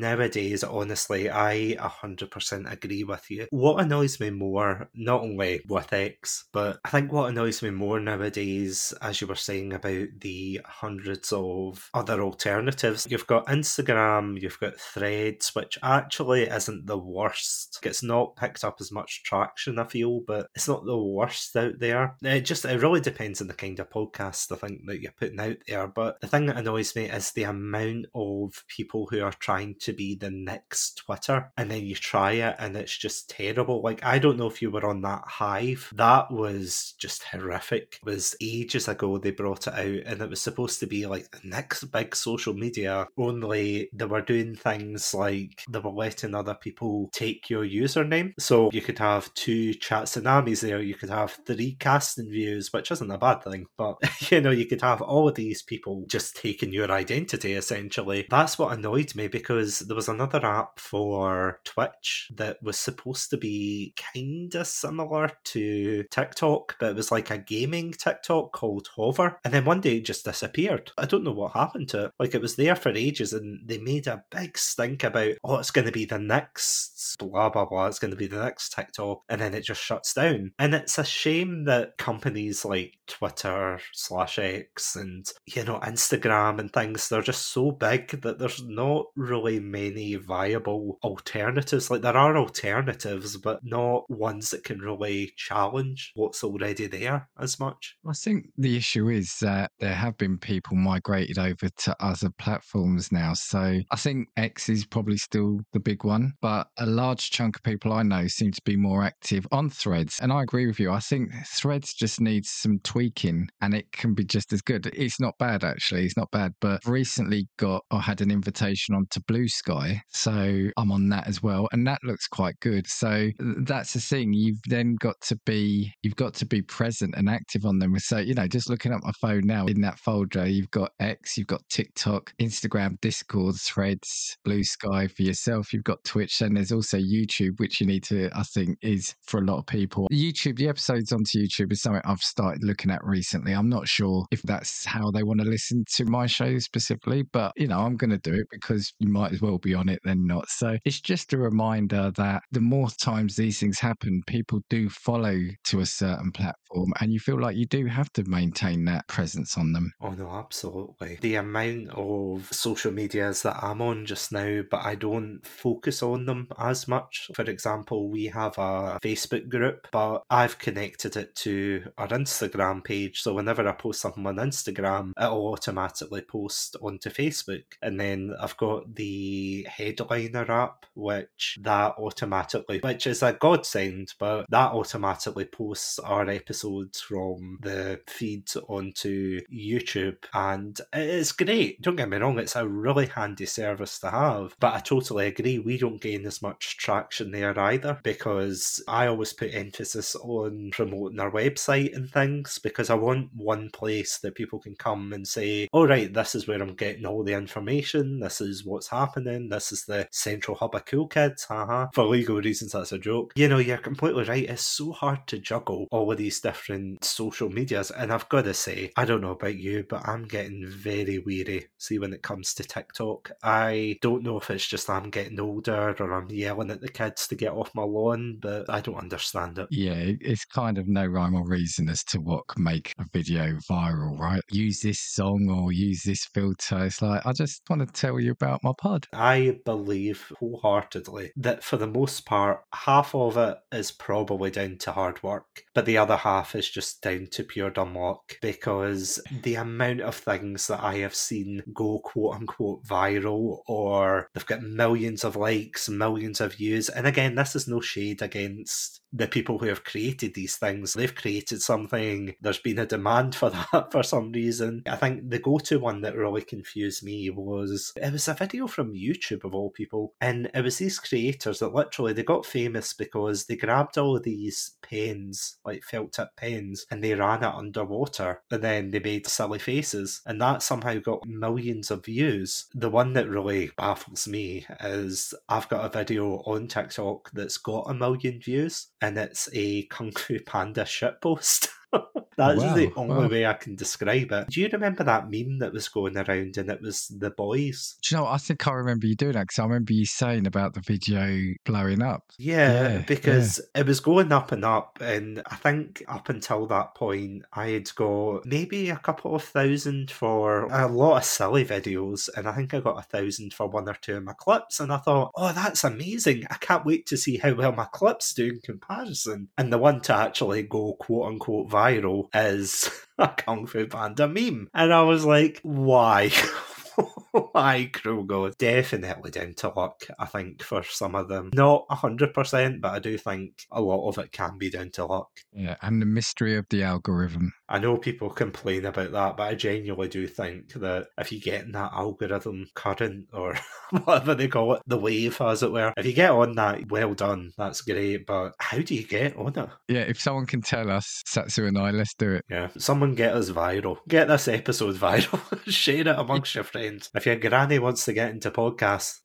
nowadays, honestly, I 100% agree with you. What annoys me more, not only with X, but I think what annoys me more nowadays, as you were saying about the hundreds of other alternatives, you've got Instagram, you've got Threads Threads, which actually isn't the worst. It's not picked up as much traction, I feel, but it's not the worst out there. It just it really depends on the kind of podcast I think that you're putting out there. But the thing that annoys me is the amount of people who are trying to be the next Twitter, and then you try it and it's just terrible. Like I don't know if you were on that hive. That was just horrific. It was ages ago they brought it out, and it was supposed to be like the next big social media. Only they were doing things like they were letting other people take your username. So you could have two Chatsunamis there, you could have three casting views, which isn't a bad thing, but you know, you could have all of these people just taking your identity essentially. That's what annoyed me because there was another app for Twitch that was supposed to be kind of similar to TikTok, but it was like a gaming TikTok called Hover. And then one day it just disappeared. I don't know what happened to it. Like it was there for ages and they made a big stink about, oh, it's going to be the next blah, blah, blah, it's going to be the next TikTok, and then it just shuts down. And it's a shame that companies like Twitter slash X and, you know, Instagram and things, they're just so big that there's not really many viable alternatives. Like, there are alternatives, but not ones that can really challenge what's already there as much.
I think the issue is that there have been people migrated over to other platforms now. So I think X is probably still the big one, but a large chunk of people I know seem to be more active on threads. And I agree with you. I think threads just needs some tweaking and it can be just as good. It's not bad, actually. It's not bad, but recently got or had an invitation onto Bluesky. So I'm on that as well. And that looks quite good. So that's the thing. You've then got to be, you've got to be present and active on them. So, you know, just looking at my phone now in that folder, you've got X, you've got TikTok, Instagram, Discord, threads, Bluesky for yourself. You've got Twitch, and there's also YouTube, which you need to, I think, is for a lot of people. YouTube, the episodes onto YouTube is something I've started looking at recently. I'm not sure if that's how they want to listen to my show specifically, but you know, I'm going to do it because you might as well be on it than not. So it's just a reminder that the more times these things happen, people do follow to a certain platform, and you feel like you do have to maintain that presence on them.
Oh no, absolutely. The amount of social medias that I'm on just now, but I don't focus on them as much. For example, we have a Facebook group, but I've connected it to our Instagram page. So whenever I post something on Instagram, it'll automatically post onto Facebook. And then I've got the Headliner app, which that automatically, which is a godsend, but that automatically posts our episodes from the feed onto YouTube. And it's great. Don't get me wrong, it's a really handy service to have. But I totally agree, we don't gain as much traction there either because I always put emphasis on promoting our website and things because I want one place that people can come and say, all right, this is where I'm getting all the information, this is what's happening, this is the central hub of cool kids, haha. For legal reasons, that's a joke. You know, you're completely right. It's so hard to juggle all of these different social medias. And I've got to say, I don't know about you, but I'm getting very weary. See, when it comes to TikTok, I don't know if it's just I'm getting older or I'm yelling at the kids to get off my lawn, but I don't understand it.
Yeah, it's kind of no rhyme or reason as to what can make a video viral, right? Use this song or use this filter. It's like, I just want to tell you about my pod.
I believe wholeheartedly that for the most part, half of it is probably down to hard work, but the other half is just down to pure dumb luck because the amount of things that I have seen go quote unquote viral or they've got millions of likes, millions of views. And again, this is no shade against the people who have created these things. They've created something, there's been a demand for that for some reason. I think the go to one that really confused me was it was a video from YouTube of all people, and it was these creators that literally they got famous because they grabbed all these pens, like felt tip pens, and they ran it underwater and then they made silly faces, and that somehow got millions of views. The one that really baffles me is I've got a video on TikTok that's got a million views and it's a Kung Fu Panda shitpost. That's wow, the only wow. way I can describe it. Do you remember that meme that was going around and it was the boys?
Do you know, I think I remember you doing that because I remember you saying about the video blowing up.
Yeah, yeah because yeah. it was going up and up. And I think up until that point, I had got maybe a couple of thousand for a lot of silly videos. And I think I got a thousand for one or two of my clips. And I thought, oh, that's amazing. I can't wait to see how well my clips do in comparison. And the one to actually go quote unquote viral is a Kung Fu Panda meme. And I was like, why? Why goes definitely down to luck, I think, for some of them. Not 100%, but I do think a lot of it can be down to luck.
Yeah, and the mystery of the algorithm.
I know people complain about that, but I genuinely do think that if you get in that algorithm current or whatever they call it, the wave, as it were, if you get on that, well done. That's great. But how do you get on it?
Yeah, if someone can tell us, Satsu and I, let's do it.
Yeah, someone get us viral. Get this episode viral. Share it amongst your friends. If your granny wants to get into podcasts,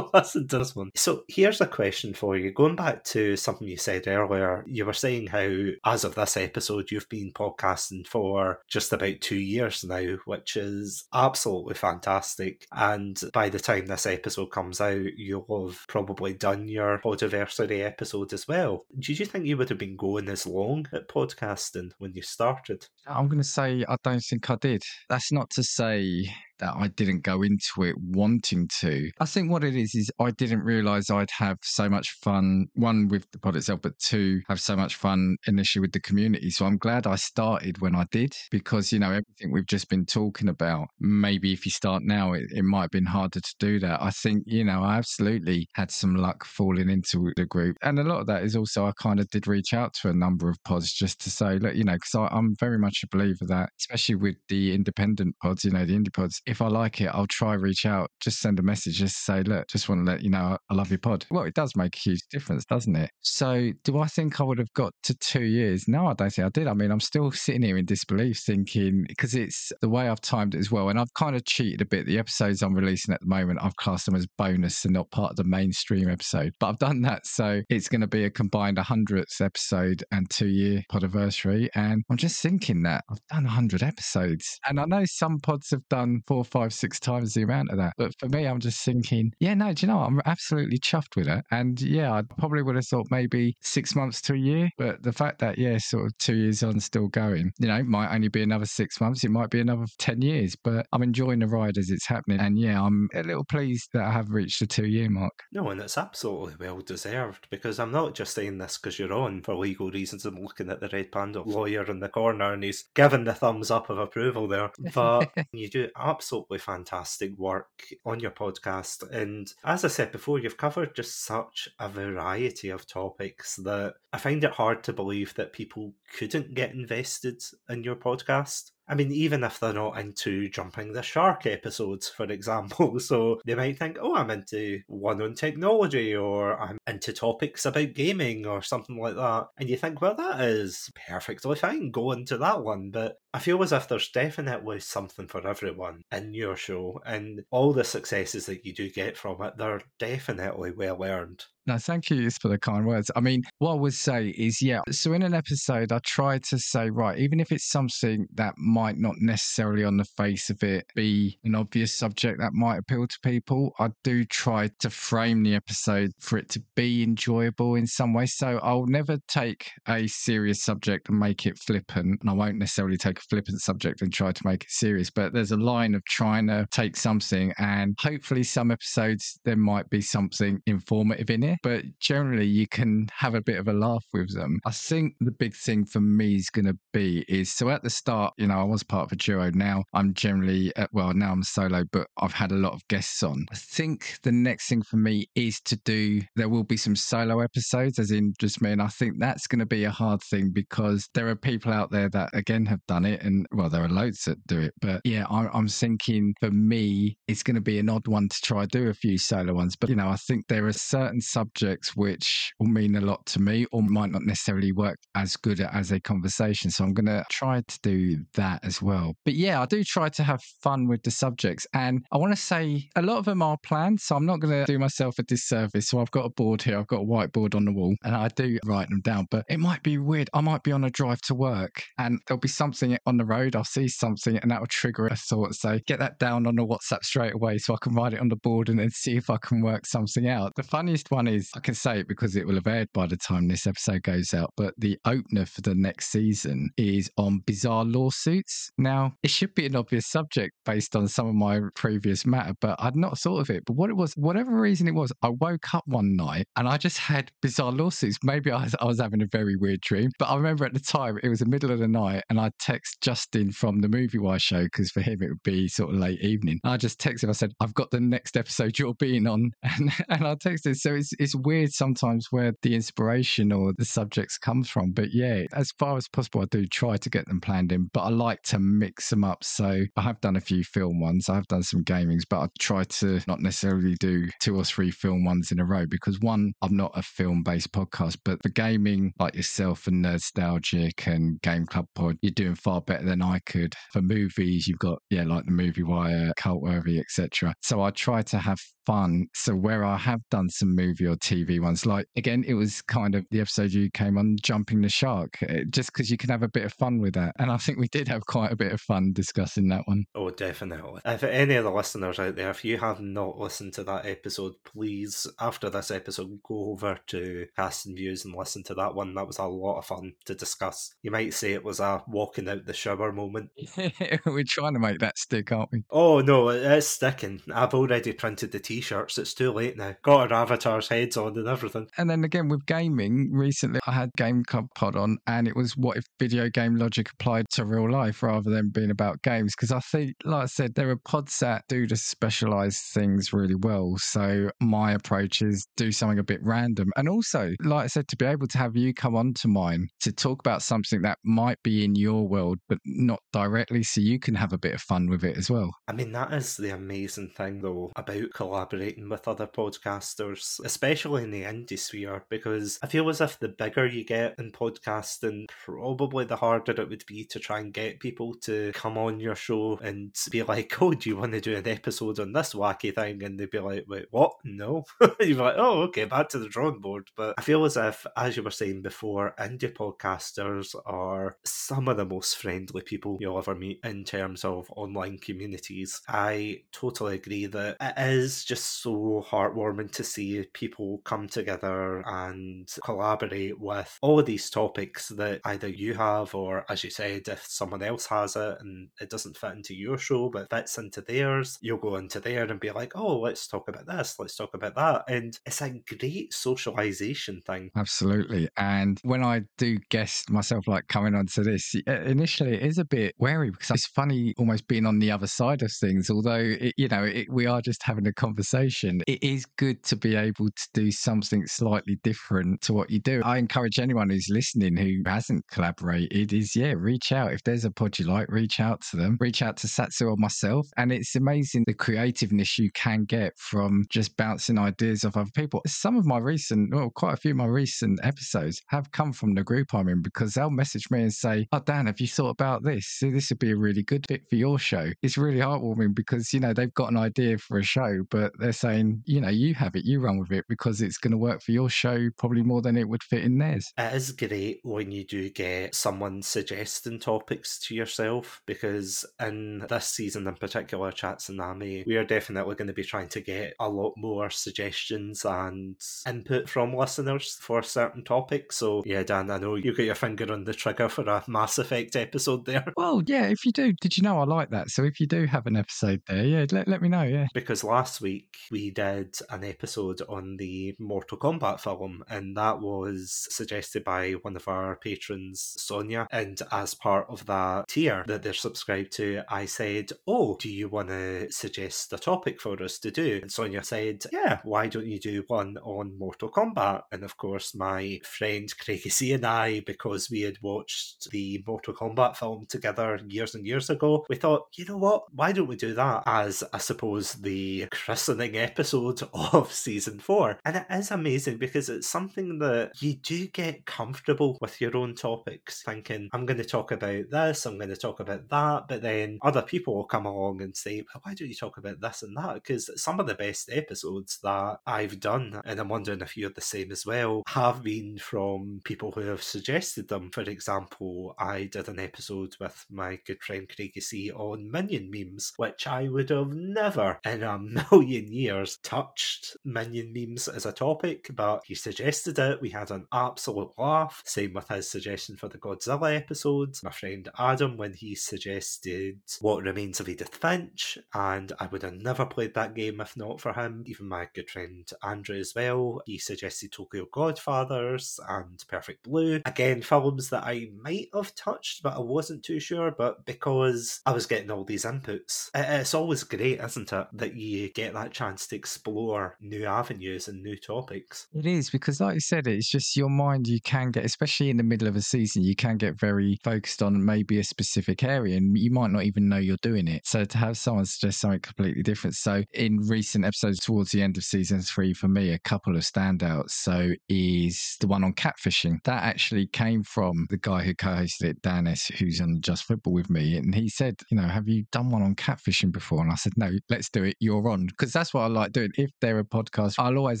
listen to this one. So here's a question for you. Going back to something you said earlier, you were saying how, as of this episode, you've been podcasting podcasting for just about two years now, which is absolutely fantastic. And by the time this episode comes out, you'll have probably done your podiversary episode as well. Did you think you would have been going as long at podcasting when you started?
I'm going to say I don't think I did. That's not to say that I didn't go into it wanting to. I think what it is is I didn't realize I'd have so much fun, one with the pod itself, but two, have so much fun initially with the community. So I'm glad I started when I did because, you know, everything we've just been talking about, maybe if you start now, it, it might have been harder to do that. I think, you know, I absolutely had some luck falling into the group. And a lot of that is also I kind of did reach out to a number of pods just to say, look, you know, because I'm very much a believer that, especially with the independent pods, you know, the indie pods, if I like it, I'll try reach out, just send a message, just say, look, just want to let you know I love your pod. Well, it does make a huge difference, doesn't it? So, do I think I would have got to two years? No, I don't think I did. I mean, I'm still sitting here in disbelief, thinking because it's the way I've timed it as well, and I've kind of cheated a bit. The episodes I'm releasing at the moment, I've classed them as bonus and not part of the mainstream episode, but I've done that, so it's going to be a combined 100th episode and two year podiversary, and I'm just thinking that I've done 100 episodes, and I know some pods have done four or five, six times the amount of that. But for me, I'm just thinking, yeah, no, do you know what? I'm absolutely chuffed with it. And yeah, I probably would have thought maybe six months to a year. But the fact that, yeah, sort of two years on, still going, you know, might only be another six months. It might be another 10 years. But I'm enjoying the ride as it's happening. And yeah, I'm a little pleased that I have reached the two year mark.
No, and it's absolutely well deserved because I'm not just saying this because you're on for legal reasons. I'm looking at the Red Panda lawyer in the corner and he's giving the thumbs up of approval there. But you do absolutely absolutely fantastic work on your podcast. And as I said before, you've covered just such a variety of topics that I find it hard to believe that people couldn't get invested in your podcast. I mean, even if they're not into jumping the shark episodes, for example, so they might think, oh, I'm into one on technology or I'm into topics about gaming or something like that. And you think, well, that is perfectly fine. Go into that one. But I feel as if there's definitely something for everyone in your show, and all the successes that you do get from it, they're definitely well earned.
No, thank you for the kind words. I mean, what I would say is, yeah. So in an episode, I try to say, right, even if it's something that might not necessarily on the face of it be an obvious subject that might appeal to people, I do try to frame the episode for it to be enjoyable in some way. So I'll never take a serious subject and make it flippant, and I won't necessarily take a flippant subject and try to make it serious. But there's a line of trying to take something, and hopefully, some episodes there might be something informative in it but generally you can have a bit of a laugh with them. I think the big thing for me is going to be is so at the start, you know, I was part of a duo. Now I'm generally, at, uh, well, now I'm solo, but I've had a lot of guests on. I think the next thing for me is to do, there will be some solo episodes, as in just me. And I think that's going to be a hard thing because there are people out there that, again, have done it. And well, there are loads that do it. But yeah, I'm, I'm thinking for me, it's going to be an odd one to try to do a few solo ones. But, you know, I think there are certain sub subjects which will mean a lot to me or might not necessarily work as good as a conversation. So I'm going to try to do that as well. But yeah, I do try to have fun with the subjects. And I want to say a lot of them are planned. So I'm not going to do myself a disservice. So I've got a board here, I've got a whiteboard on the wall, and I do write them down. But it might be weird. I might be on a drive to work and there'll be something on the road. I'll see something and that will trigger a thought. So get that down on the WhatsApp straight away so I can write it on the board and then see if I can work something out. The funniest one is I can say it because it will have aired by the time this episode goes out, but the opener for the next season is on bizarre lawsuits. Now, it should be an obvious subject based on some of my previous matter, but I'd not thought of it. But what it was, whatever reason it was, I woke up one night and I just had bizarre lawsuits. Maybe I was, I was having a very weird dream, but I remember at the time it was the middle of the night and I text Justin from the Movie Wire show because for him it would be sort of late evening. I just texted him, I said, I've got the next episode you're being on. And, and I texted, so it's, it's weird sometimes where the inspiration or the subjects comes from. But yeah, as far as possible, I do try to get them planned in, but I like to mix them up. So I have done a few film ones, I have done some gamings, but I try to not necessarily do two or three film ones in a row because one, I'm not a film based podcast, but for gaming, like yourself and Nerdstalgic and Game Club Pod, you're doing far better than I could. For movies, you've got, yeah, like the Movie Wire, Cultworthy, etc. So I try to have fun. So where I have done some movie or TV ones, like again, it was kind of the episode you came on jumping the shark, eh, just because you can have a bit of fun with that. And I think we did have quite a bit of fun discussing that one.
Oh, definitely. If any of the listeners out there, if you have not listened to that episode, please, after this episode, go over to Casting Views and listen to that one. That was a lot of fun to discuss. You might say it was a walking out the shower moment.
We're trying to make that stick, aren't we?
Oh, no, it's sticking. I've already printed the t shirts. It's too late now. Got our avatars' heads on and everything.
And then again with gaming, recently I had Game Club Pod on, and it was what if video game logic applied to real life rather than being about games? Because I think, like I said, there are pods that do the specialized things really well. So my approach is do something a bit random. And also, like I said, to be able to have you come on to mine to talk about something that might be in your world, but not directly, so you can have a bit of fun with it as well.
I mean, that is the amazing thing, though, about collaborating with other podcasters, especially in the indie sphere, because I feel as if the bigger you get in podcasting, probably the harder it would be to try and get people to come on your show and be like, oh, do you want to do an episode on this wacky thing? And they'd be like, wait, what? No. You're like, oh, okay, back to the drawing board. But I feel as if, as you were saying before, indie podcasters are some of the most friendly people you'll ever meet in terms of online communities. I totally agree that it is just so heartwarming to see people come together and collaborate with all of these topics that either you have or, as you said, if someone else has it and it doesn't fit into your show but fits into theirs, you'll go into there and be like, oh, let's talk about this, let's talk about that. And it's a great socialization thing.
Absolutely. And when I do guess myself like coming onto this, initially it is a bit wary because it's funny almost being on the other side of things, although, it, you know, it, we are just having a conversation. It is good to be able to do something slightly different to what you do. I encourage anyone who's listening who hasn't collaborated is, yeah, reach out. If there's a pod you like, reach out to them, reach out to Satsu or myself. And it's amazing the creativeness you can get from just bouncing ideas off other people. Some of my recent, well, quite a few of my recent episodes have come from the group I'm in because they'll message me and say, Oh, Dan, have you thought about this? This would be a really good fit for your show. It's really heartwarming because, you know, they've got an idea for a show, but they're saying, you know, you have it, you run with it because it's going to work for your show probably more than it would fit in theirs.
It is great when you do get someone suggesting topics to yourself because in this season in particular, Chatsunami, we are definitely going to be trying to get a lot more suggestions and input from listeners for certain topics. So, yeah, Dan, I know you got your finger on the trigger for a Mass Effect episode there.
Well, yeah, if you do, did you know I like that? So if you do have an episode there, yeah, let, let me know, yeah.
Because last week we did an episode on the Mortal Kombat film, and that was suggested by one of our patrons, Sonia. And as part of that tier that they're subscribed to, I said, Oh, do you want to suggest a topic for us to do? And Sonia said, Yeah, why don't you do one on Mortal Kombat? And of course, my friend Craigie C and I, because we had watched the Mortal Kombat film together years and years ago, we thought, you know what? Why don't we do that as, I suppose, the christening episode of season four? And it is amazing because it's something that you do get comfortable with your own topics, thinking, I'm going to talk about this, I'm going to talk about that, but then other people will come along and say, well, why don't you talk about this and that? Because some of the best episodes that I've done, and I'm wondering if you're the same as well, have been from people who have suggested them. For example, I did an episode with my good friend Craigie C on Minion memes, which I would have never in a million years touched Minion memes as a topic, but he suggested it. We had an absolute laugh. Same with his suggestion for the Godzilla episode. My friend Adam, when he suggested What Remains of Edith Finch, and I would have never played that game if not for him. Even my good friend Andrew as well. He suggested Tokyo Godfathers and Perfect Blue. Again, films that I might have touched, but I wasn't too sure. But because I was getting all these inputs, it's always great, isn't it, that you get that chance to explore new avenues and new topics.
It is because, like you said, it's just your mind. You can get, especially in the middle of a season, you can get very focused on maybe a specific area, and you might not even know you're doing it. So to have someone suggest something completely different. So in recent episodes towards the end of season three, for me, a couple of standouts. So is the one on catfishing that actually came from the guy who co-hosted it, Danis, who's on Just Football with me, and he said, you know, have you done one on catfishing before? And I said, no, let's do it. You're on because that's what I like doing. If they're a podcast, I'll always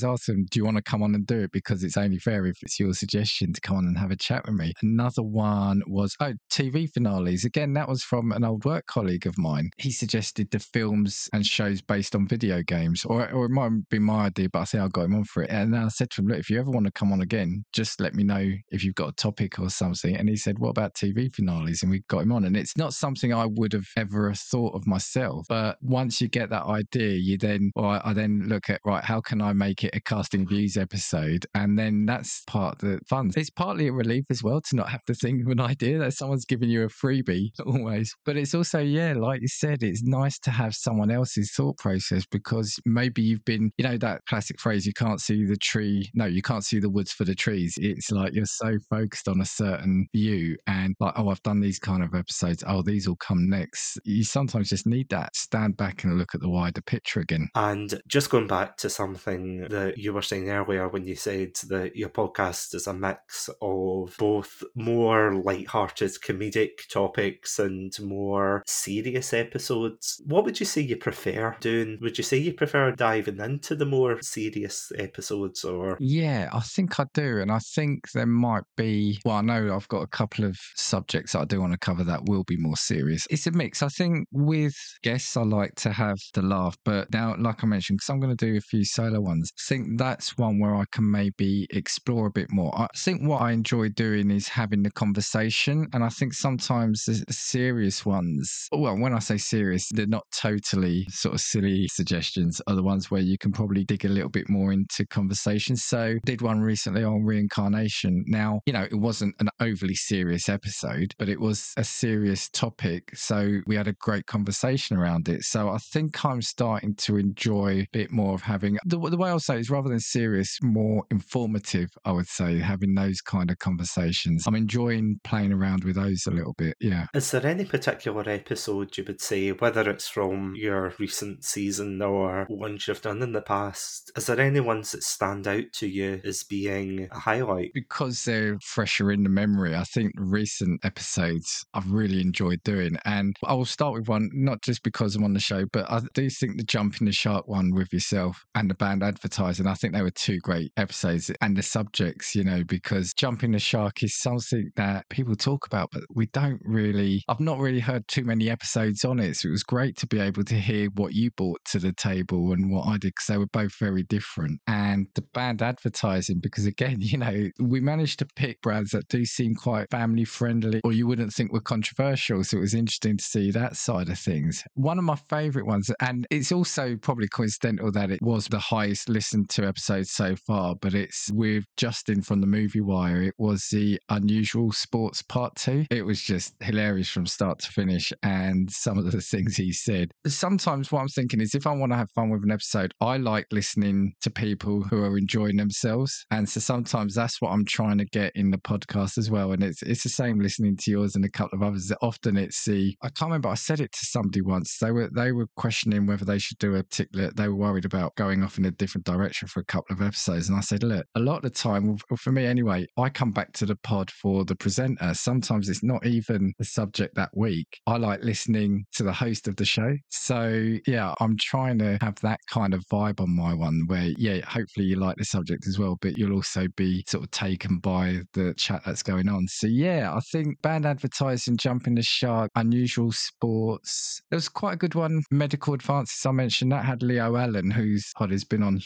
ask them, do you want to come on and do it? Because it's only fair if it's your suggestion to come on and have a chat with me. Another one was, oh, TV finales. Again, that was from an old work colleague of mine. He suggested the films and shows based on video games, or, or it might be my idea, but I think I got him on for it. And I said to him, look, if you ever want to come on again, just let me know if you've got a topic or something. And he said, what about TV finales? And we got him on. And it's not something I would have ever thought of myself. But once you get that idea, you then, or I then look at, right, how can I make it a casting views episode? And then that's part of the fun. It's partly a relief as well to not have to think of an idea that someone's giving you a freebie always. But it's also, yeah, like you said, it's nice to have someone else's thought process because maybe you've been, you know, that classic phrase, you can't see the tree. No, you can't see the woods for the trees. It's like you're so focused on a certain view and like, oh, I've done these kind of episodes. Oh, these will come next. You sometimes just need that stand back and look at the wider picture again.
And just going back to something that you were saying earlier when you said that your podcast is a mix of both more light-hearted comedic topics and more serious episodes. What would you say you prefer doing? Would you say you prefer diving into the more serious episodes or
Yeah, I think I do. And I think there might be well, I know I've got a couple of subjects that I do want to cover that will be more serious. It's a mix. I think with guests I like to have the laugh, but now like I mentioned, because I'm going to do a few solo ones, think that's one where I can maybe explore a bit more. I think what I enjoy doing is having the conversation. And I think sometimes the serious ones, well, when I say serious, they're not totally sort of silly suggestions, are the ones where you can probably dig a little bit more into conversation. So did one recently on reincarnation. Now, you know, it wasn't an overly serious episode, but it was a serious topic. So we had a great conversation around it. So I think I'm starting to enjoy a bit more of having the, the way I'll say it's rather than serious, more informative, I would say, having those kind of conversations. I'm enjoying playing around with those a little bit bit. Yeah.
Is there any particular episode you would say, whether it's from your recent season or ones you've done in the past, is there any ones that stand out to you as being a highlight?
Because they're fresher in the memory, I think recent episodes I've really enjoyed doing. And I will start with one, not just because I'm on the show, but I do think the Jumping the Shark one with yourself and the banned advertising, I think they were two great episodes. And the subjects, you know, because Jumping the Shark is something that people talk about, but we don't really, I've not really heard too many episodes on it. So it was great to be able to hear what you brought to the table and what I did, because they were both very different. And the banned advertising, because again, you know, we managed to pick brands that do seem quite family friendly or you wouldn't think were controversial. So it was interesting to see that side of things. One of my favorite ones, and it's also probably coincidental that it was the highest listened to episode so far, but it's with Justin from the Movie Wire. It was the Unusual Sports Part Two. It was just hilarious from start to finish, and some of the things he said. Sometimes what I'm thinking is if I want to have fun with an episode, I like listening to people who are enjoying themselves, and so sometimes that's what I'm trying to get in the podcast as well. And it's it's the same listening to yours and a couple of others. Often it's the I can't remember. I said it to somebody once. They were they were questioning whether they should do a particular. They were worried about going off in a different direction for a couple of episodes, and I said, look, a lot of the time, for me anyway, I come back to the pod for the presenter. Sometimes it's not even the subject that week. I like listening to the host of the show. So yeah, I'm trying to have that kind of vibe on my one where yeah, hopefully you like the subject as well, but you'll also be sort of taken by the chat that's going on. So yeah, I think banned advertising, jumping the shark, unusual sports. There was quite a good one. Medical advances. I mentioned that had Leo Allen, whose pod has been on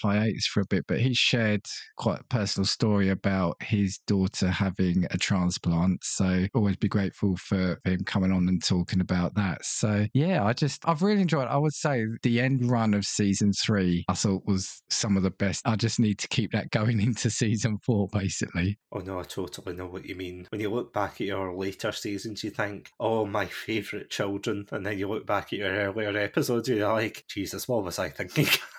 for a bit, but he shared quite a personal story about his daughter having a transplant. So always be grateful for him coming on and talking about that. So yeah, I just I've really enjoyed. It. I would say the end run of season three I thought was some of the best. I just need to keep that going into season four, basically.
Oh no, I totally know what you mean. When you look back at your later seasons, you think, "Oh, my favourite children," and then you look back at your earlier episodes, you're like, "Jesus, what was I thinking?"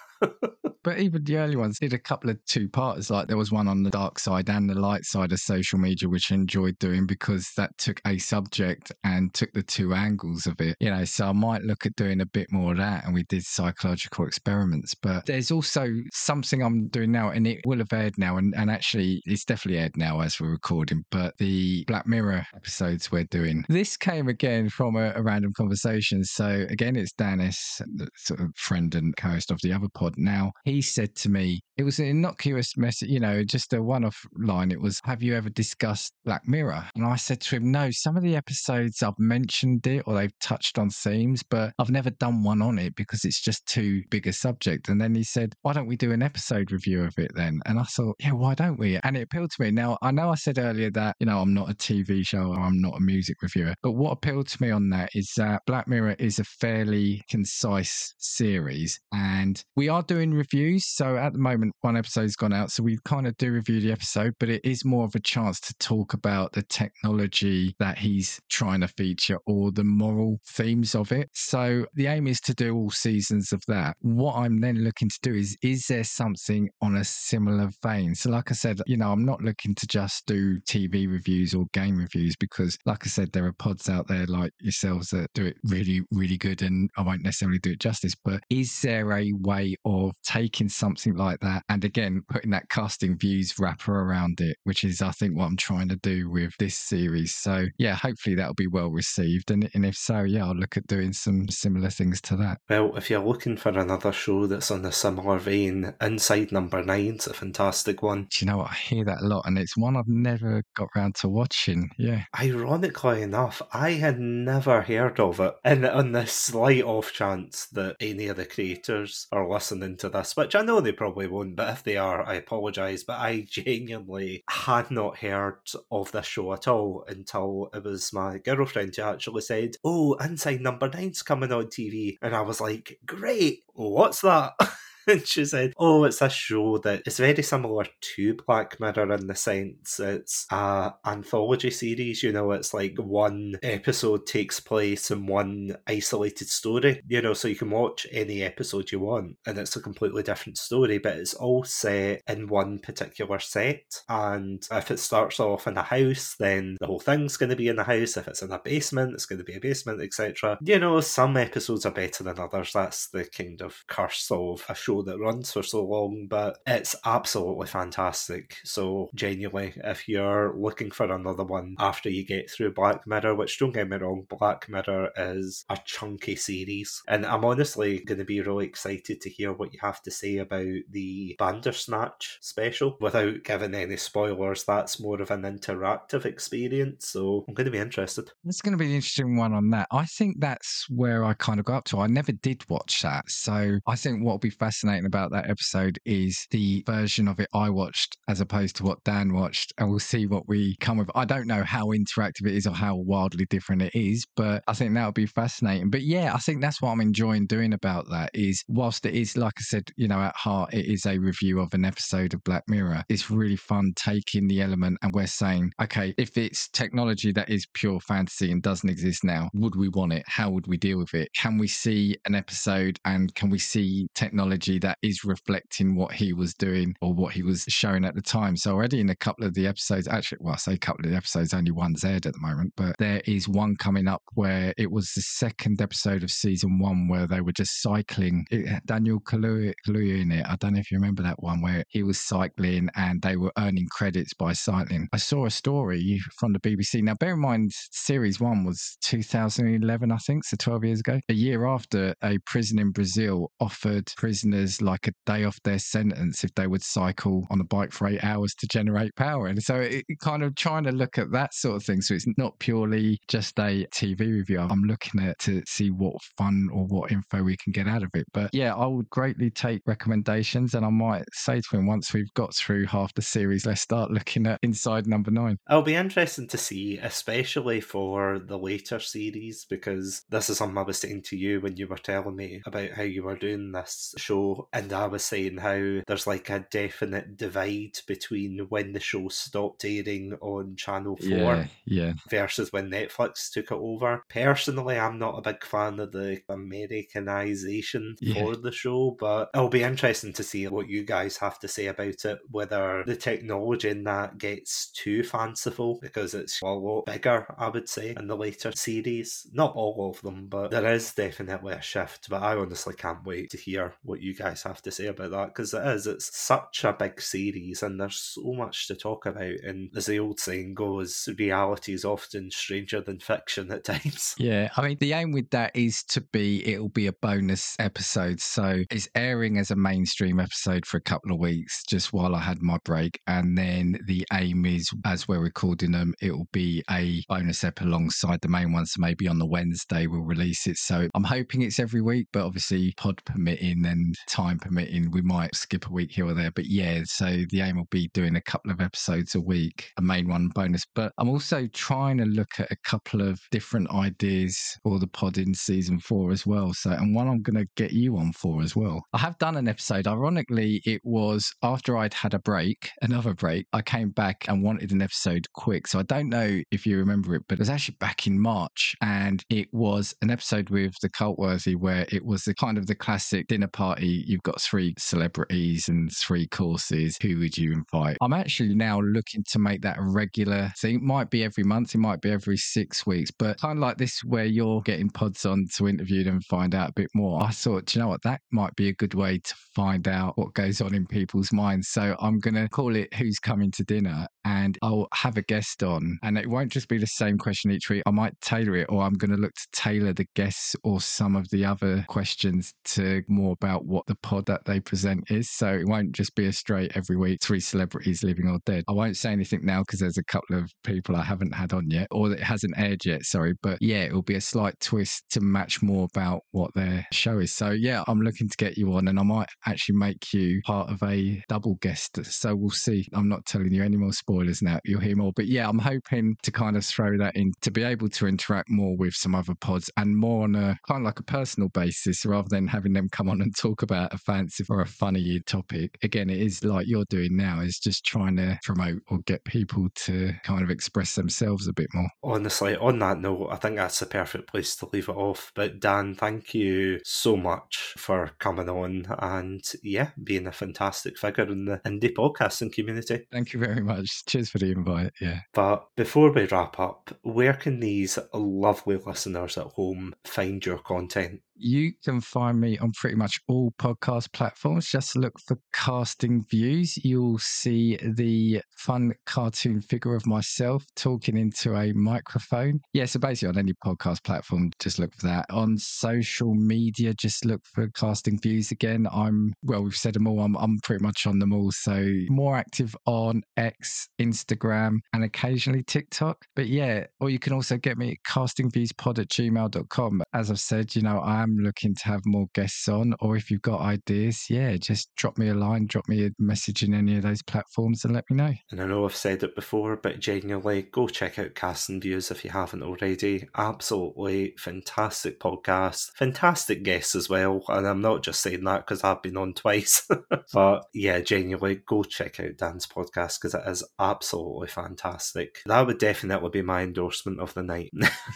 but even the early ones did a couple of two parts. Like there was one on the dark side and the light side of social media, which I enjoyed doing because that took a subject and took the two angles of it. You know, so I might look at doing a bit more of that. And we did psychological experiments. But there's also something I'm doing now, and it will have aired now. And, and actually, it's definitely aired now as we're recording. But the Black Mirror episodes we're doing, this came again from a, a random conversation. So again, it's Dennis, the sort of friend and co host of the other pod now. He said to me, it was an innocuous message, you know, just a one off line. It was, Have you ever discussed Black Mirror? And I said to him, No, some of the episodes I've mentioned it or they've touched on themes, but I've never done one on it because it's just too big a subject. And then he said, Why don't we do an episode review of it then? And I thought, Yeah, why don't we? And it appealed to me. Now, I know I said earlier that, you know, I'm not a TV show or I'm not a music reviewer, but what appealed to me on that is that Black Mirror is a fairly concise series and we are doing reviews. So at the moment, one episode's gone out. So we kind of do review the episode, but it is more of a chance to talk about the technology that he's trying to feature or the moral themes of it. So the aim is to do all seasons of that. What I'm then looking to do is, is there something on a similar vein? So, like I said, you know, I'm not looking to just do TV reviews or game reviews because, like I said, there are pods out there like yourselves that do it really, really good. And I won't necessarily do it justice, but is there a way of taking something like that and again putting that casting views wrapper around it, which is I think what I'm trying to do with this series. So yeah, hopefully that'll be well received, and and if so, yeah, I'll look at doing some similar things to that.
Well, if you're looking for another show that's on a similar vein, Inside Number Nine's a fantastic one.
Do you know what? I hear that a lot, and it's one I've never got around to watching. Yeah.
Ironically enough, I had never heard of it, and on the slight off chance that any of the creators are listening to this, which I know they probably won't, but if they are, I apologise. But I genuinely had not heard of this show at all until it was my girlfriend who actually said, Oh, Inside Number Nine's coming on TV. And I was like, Great, what's that? and she said, "Oh, it's a show that is very similar to Black Mirror in the sense it's a anthology series. You know, it's like one episode takes place in one isolated story. You know, so you can watch any episode you want, and it's a completely different story, but it's all set in one particular set. And if it starts off in a house, then the whole thing's going to be in the house. If it's in a basement, it's going to be a basement, etc. You know, some episodes are better than others. That's the kind of curse of a show that runs for so long, but it's absolutely fantastic. So, genuinely, if you're looking for another one after you get through Black Mirror, which don't get me wrong, Black Mirror is a chunky series, and I'm honestly going to be really excited to hear what you have to say about the Bandersnatch special without giving any spoilers. That's more of an interactive experience, so I'm going to be interested.
It's going to be an interesting one on that. I think that's where I kind of got up to. I never did watch that, so I think what will be fascinating about that episode is the version of it I watched as opposed to what Dan watched, and we'll see what we come with. I don't know how interactive it is or how wildly different it is, but I think that would be fascinating. But yeah, I think that's what I'm enjoying doing about that is whilst it is, like I said, you know, at heart, it is a review of an episode of Black Mirror, it's really fun taking the element and we're saying, okay, if it's technology that is pure fantasy and doesn't exist now, would we want it? How would we deal with it? Can we see an episode and can we see technology that is reflecting what he was doing or what he was showing at the time? So already in a couple of the episodes, actually, well, I say a couple of the episodes, only one's aired at the moment, but there is one coming up where it was the second episode of season one where they were just cycling. It, Daniel Kaluuya in it. I don't know if you remember that one where he was cycling and they were earning credits by cycling. I saw a story from the BBC. Now, bear in mind, series one was 2011, I think, so 12 years ago. A year after, a prison in Brazil offered prisoners like a day off their sentence if they would cycle on a bike for eight hours to generate power. And so it, it kind of trying to look at that sort of thing. So it's not purely just a TV review. I'm looking at to see what fun or what info we can get out of it. But yeah, I would greatly take recommendations and I might say to him once we've got through half the series, let's start looking at inside number nine.
It'll be interesting to see, especially for the later series, because this is something I was saying to you when you were telling me about how you were doing this show, and I was saying how there's like a definite divide between when the show stopped airing on Channel 4
yeah, yeah.
versus when Netflix took it over. Personally, I'm not a big fan of the Americanization
Yeah.
for the show, but it'll be interesting to see what you guys have to say about it, whether the technology in that gets too fanciful, because it's a lot bigger, I would say, in the later series. Not all of them, but there is definitely a shift. But I honestly can't wait to hear what you guys have to say about that, because it is, it's such a big series and there's so much to talk about. And as the old saying goes, reality is often stranger than fiction at times.
Yeah, I mean, the aim with that is to be, it'll be a bonus episode. So it's airing as a mainstream episode for a couple of weeks just while I had my break. And then the aim is, as we're recording them, it'll be a bonus ep alongside the main one. So maybe on the Wednesday we'll release it. So I'm hoping it's every week, but obviously pod permitting and time permitting, we might skip a week here or there. But yeah, so the aim will be doing a couple of episodes a week, a main one bonus. But I'm also trying to look at a couple of different ideas for the pod in season four as well. So, and one I'm going to get you on for as well. I have done an episode. Ironically, it was after I'd had a break, another break. I came back and wanted an episode quick. So I don't know if you remember it, but it was actually back in March, and it was an episode with the Cultworthy where it was the kind of the classic dinner party. You've got three celebrities and three courses. Who would you invite? I'm actually now looking to make that a regular thing. It might be every month, it might be every six weeks, but kind of like this where you're getting pods on to interview them and find out a bit more. I thought, "Do you know what, that might be a good way to find out what goes on in people's minds. So I'm going to call it Who's Coming to Dinner and I'll have a guest on. And it won't just be the same question each week. I might tailor it or I'm going to look to tailor the guests or some of the other questions to more about what the pod that they present is. So it won't just be a straight every week, three celebrities living or dead. I won't say anything now because there's a couple of people I haven't had on yet or that it hasn't aired yet. Sorry. But yeah, it'll be a slight twist to match more about what their show is. So yeah, I'm looking to get you on and I might actually make you part of a double guest. So we'll see. I'm not telling you any more spoilers now. You'll hear more. But yeah, I'm hoping to kind of throw that in to be able to interact more with some other pods and more on a kind of like a personal basis rather than having them come on and talk about about a fancy or a funny topic. Again, it is like you're doing now, is just trying to promote or get people to kind of express themselves a bit more.
Honestly, on that note, I think that's the perfect place to leave it off. But Dan, thank you so much for coming on and yeah, being a fantastic figure in the indie podcasting community.
Thank you very much. Cheers for the invite. Yeah.
But before we wrap up, where can these lovely listeners at home find your content?
You can find me on pretty much all podcast platforms. Just look for casting views. You'll see the fun cartoon figure of myself talking into a microphone. Yeah, so basically on any podcast platform, just look for that. On social media, just look for casting views again. I'm, well, we've said them all. I'm, I'm pretty much on them all. So more active on X, Instagram, and occasionally TikTok. But yeah, or you can also get me at castingviewspod at gmail.com. As I've said, you know, I am looking to have more guests on, or if you've got ideas, yeah, just drop me a line, drop me a message in any of those platforms and let me know.
And I know I've said it before, but genuinely go check out Casting Views if you haven't already. Absolutely fantastic podcast, fantastic guests as well. And I'm not just saying that because I've been on twice, but yeah, genuinely go check out Dan's podcast because it is absolutely fantastic. That would definitely be my endorsement of the night.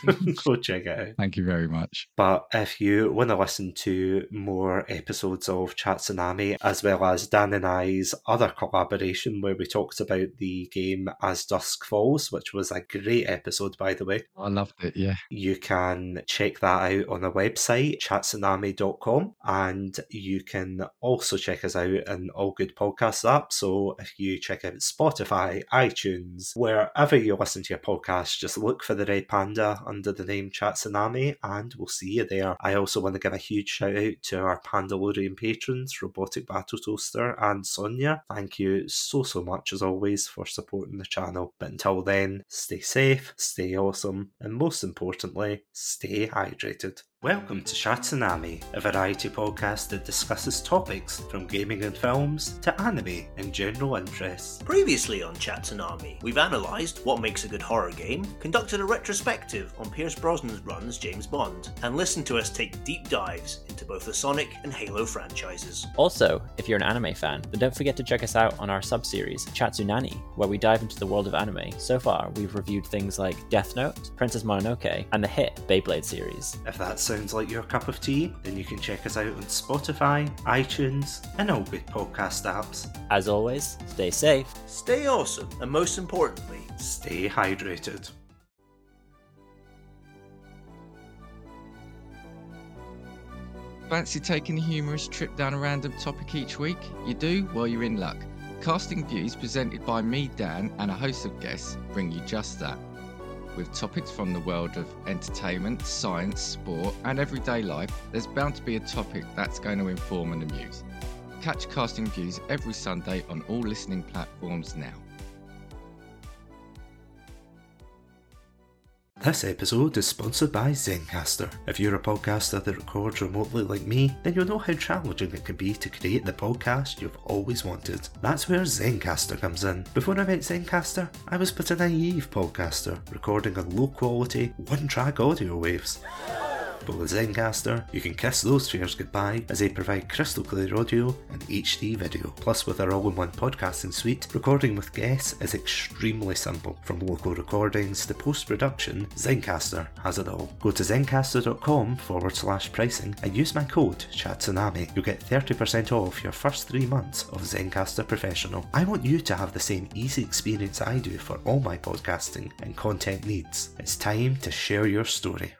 go check it out.
Thank you very much.
But if you want to listen to more episodes of Chatsunami, as well as Dan and I's other collaboration where we talked about the game As Dusk Falls, which was a great episode, by the way.
I loved it, yeah.
You can check that out on our website, chatsunami.com, and you can also check us out in all good podcast apps. So if you check out Spotify, iTunes, wherever you listen to your podcast, just look for the Red Panda under the name Chatsunami, and we'll see you there. I also want to give a huge shout out to our Pandalorian patrons, Robotic Battle Toaster and Sonia. Thank you so, so much as always for supporting the channel. But until then, stay safe, stay awesome, and most importantly, stay hydrated. Welcome to Chatsunami, a variety podcast that discusses topics from gaming and films to anime and general interests.
Previously on Chatsunami, we've analysed what makes a good horror game, conducted a retrospective on Pierce Brosnan's run as James Bond, and listened to us take deep dives into both the Sonic and Halo franchises.
Also, if you're an anime fan, then don't forget to check us out on our sub-series, Chatsunani, where we dive into the world of anime. So far, we've reviewed things like Death Note, Princess Mononoke, and the hit Beyblade series.
If that sounds like your cup of tea, then you can check us out on Spotify, iTunes, and all good podcast apps.
As always, stay safe.
Stay awesome, and most importantly,
Stay hydrated.
Fancy taking a humorous trip down a random topic each week? You do? Well, you're in luck. Casting Views, presented by me, Dan, and a host of guests, bring you just that. With topics from the world of entertainment, science, sport, and everyday life, there's bound to be a topic that's going to inform and amuse. Catch Casting Views every Sunday on all listening platforms now.
This episode is sponsored by Zencastr. If you're a podcaster that records remotely like me, then you'll know how challenging it can be to create the podcast you've always wanted. That's where Zencastr comes in. Before I met Zencastr, I was but a naive podcaster, recording on low quality, one track audio waves. With Zencastr, you can kiss those fears goodbye as they provide crystal clear audio and HD video. Plus, with our all in one podcasting suite, recording with guests is extremely simple. From local recordings to post production, Zencastr has it all. Go to zencastr.com forward slash pricing and use my code Chatsunami. You'll get 30% off your first three months of Zencastr Professional. I want you to have the same easy experience I do for all my podcasting and content needs. It's time to share your story.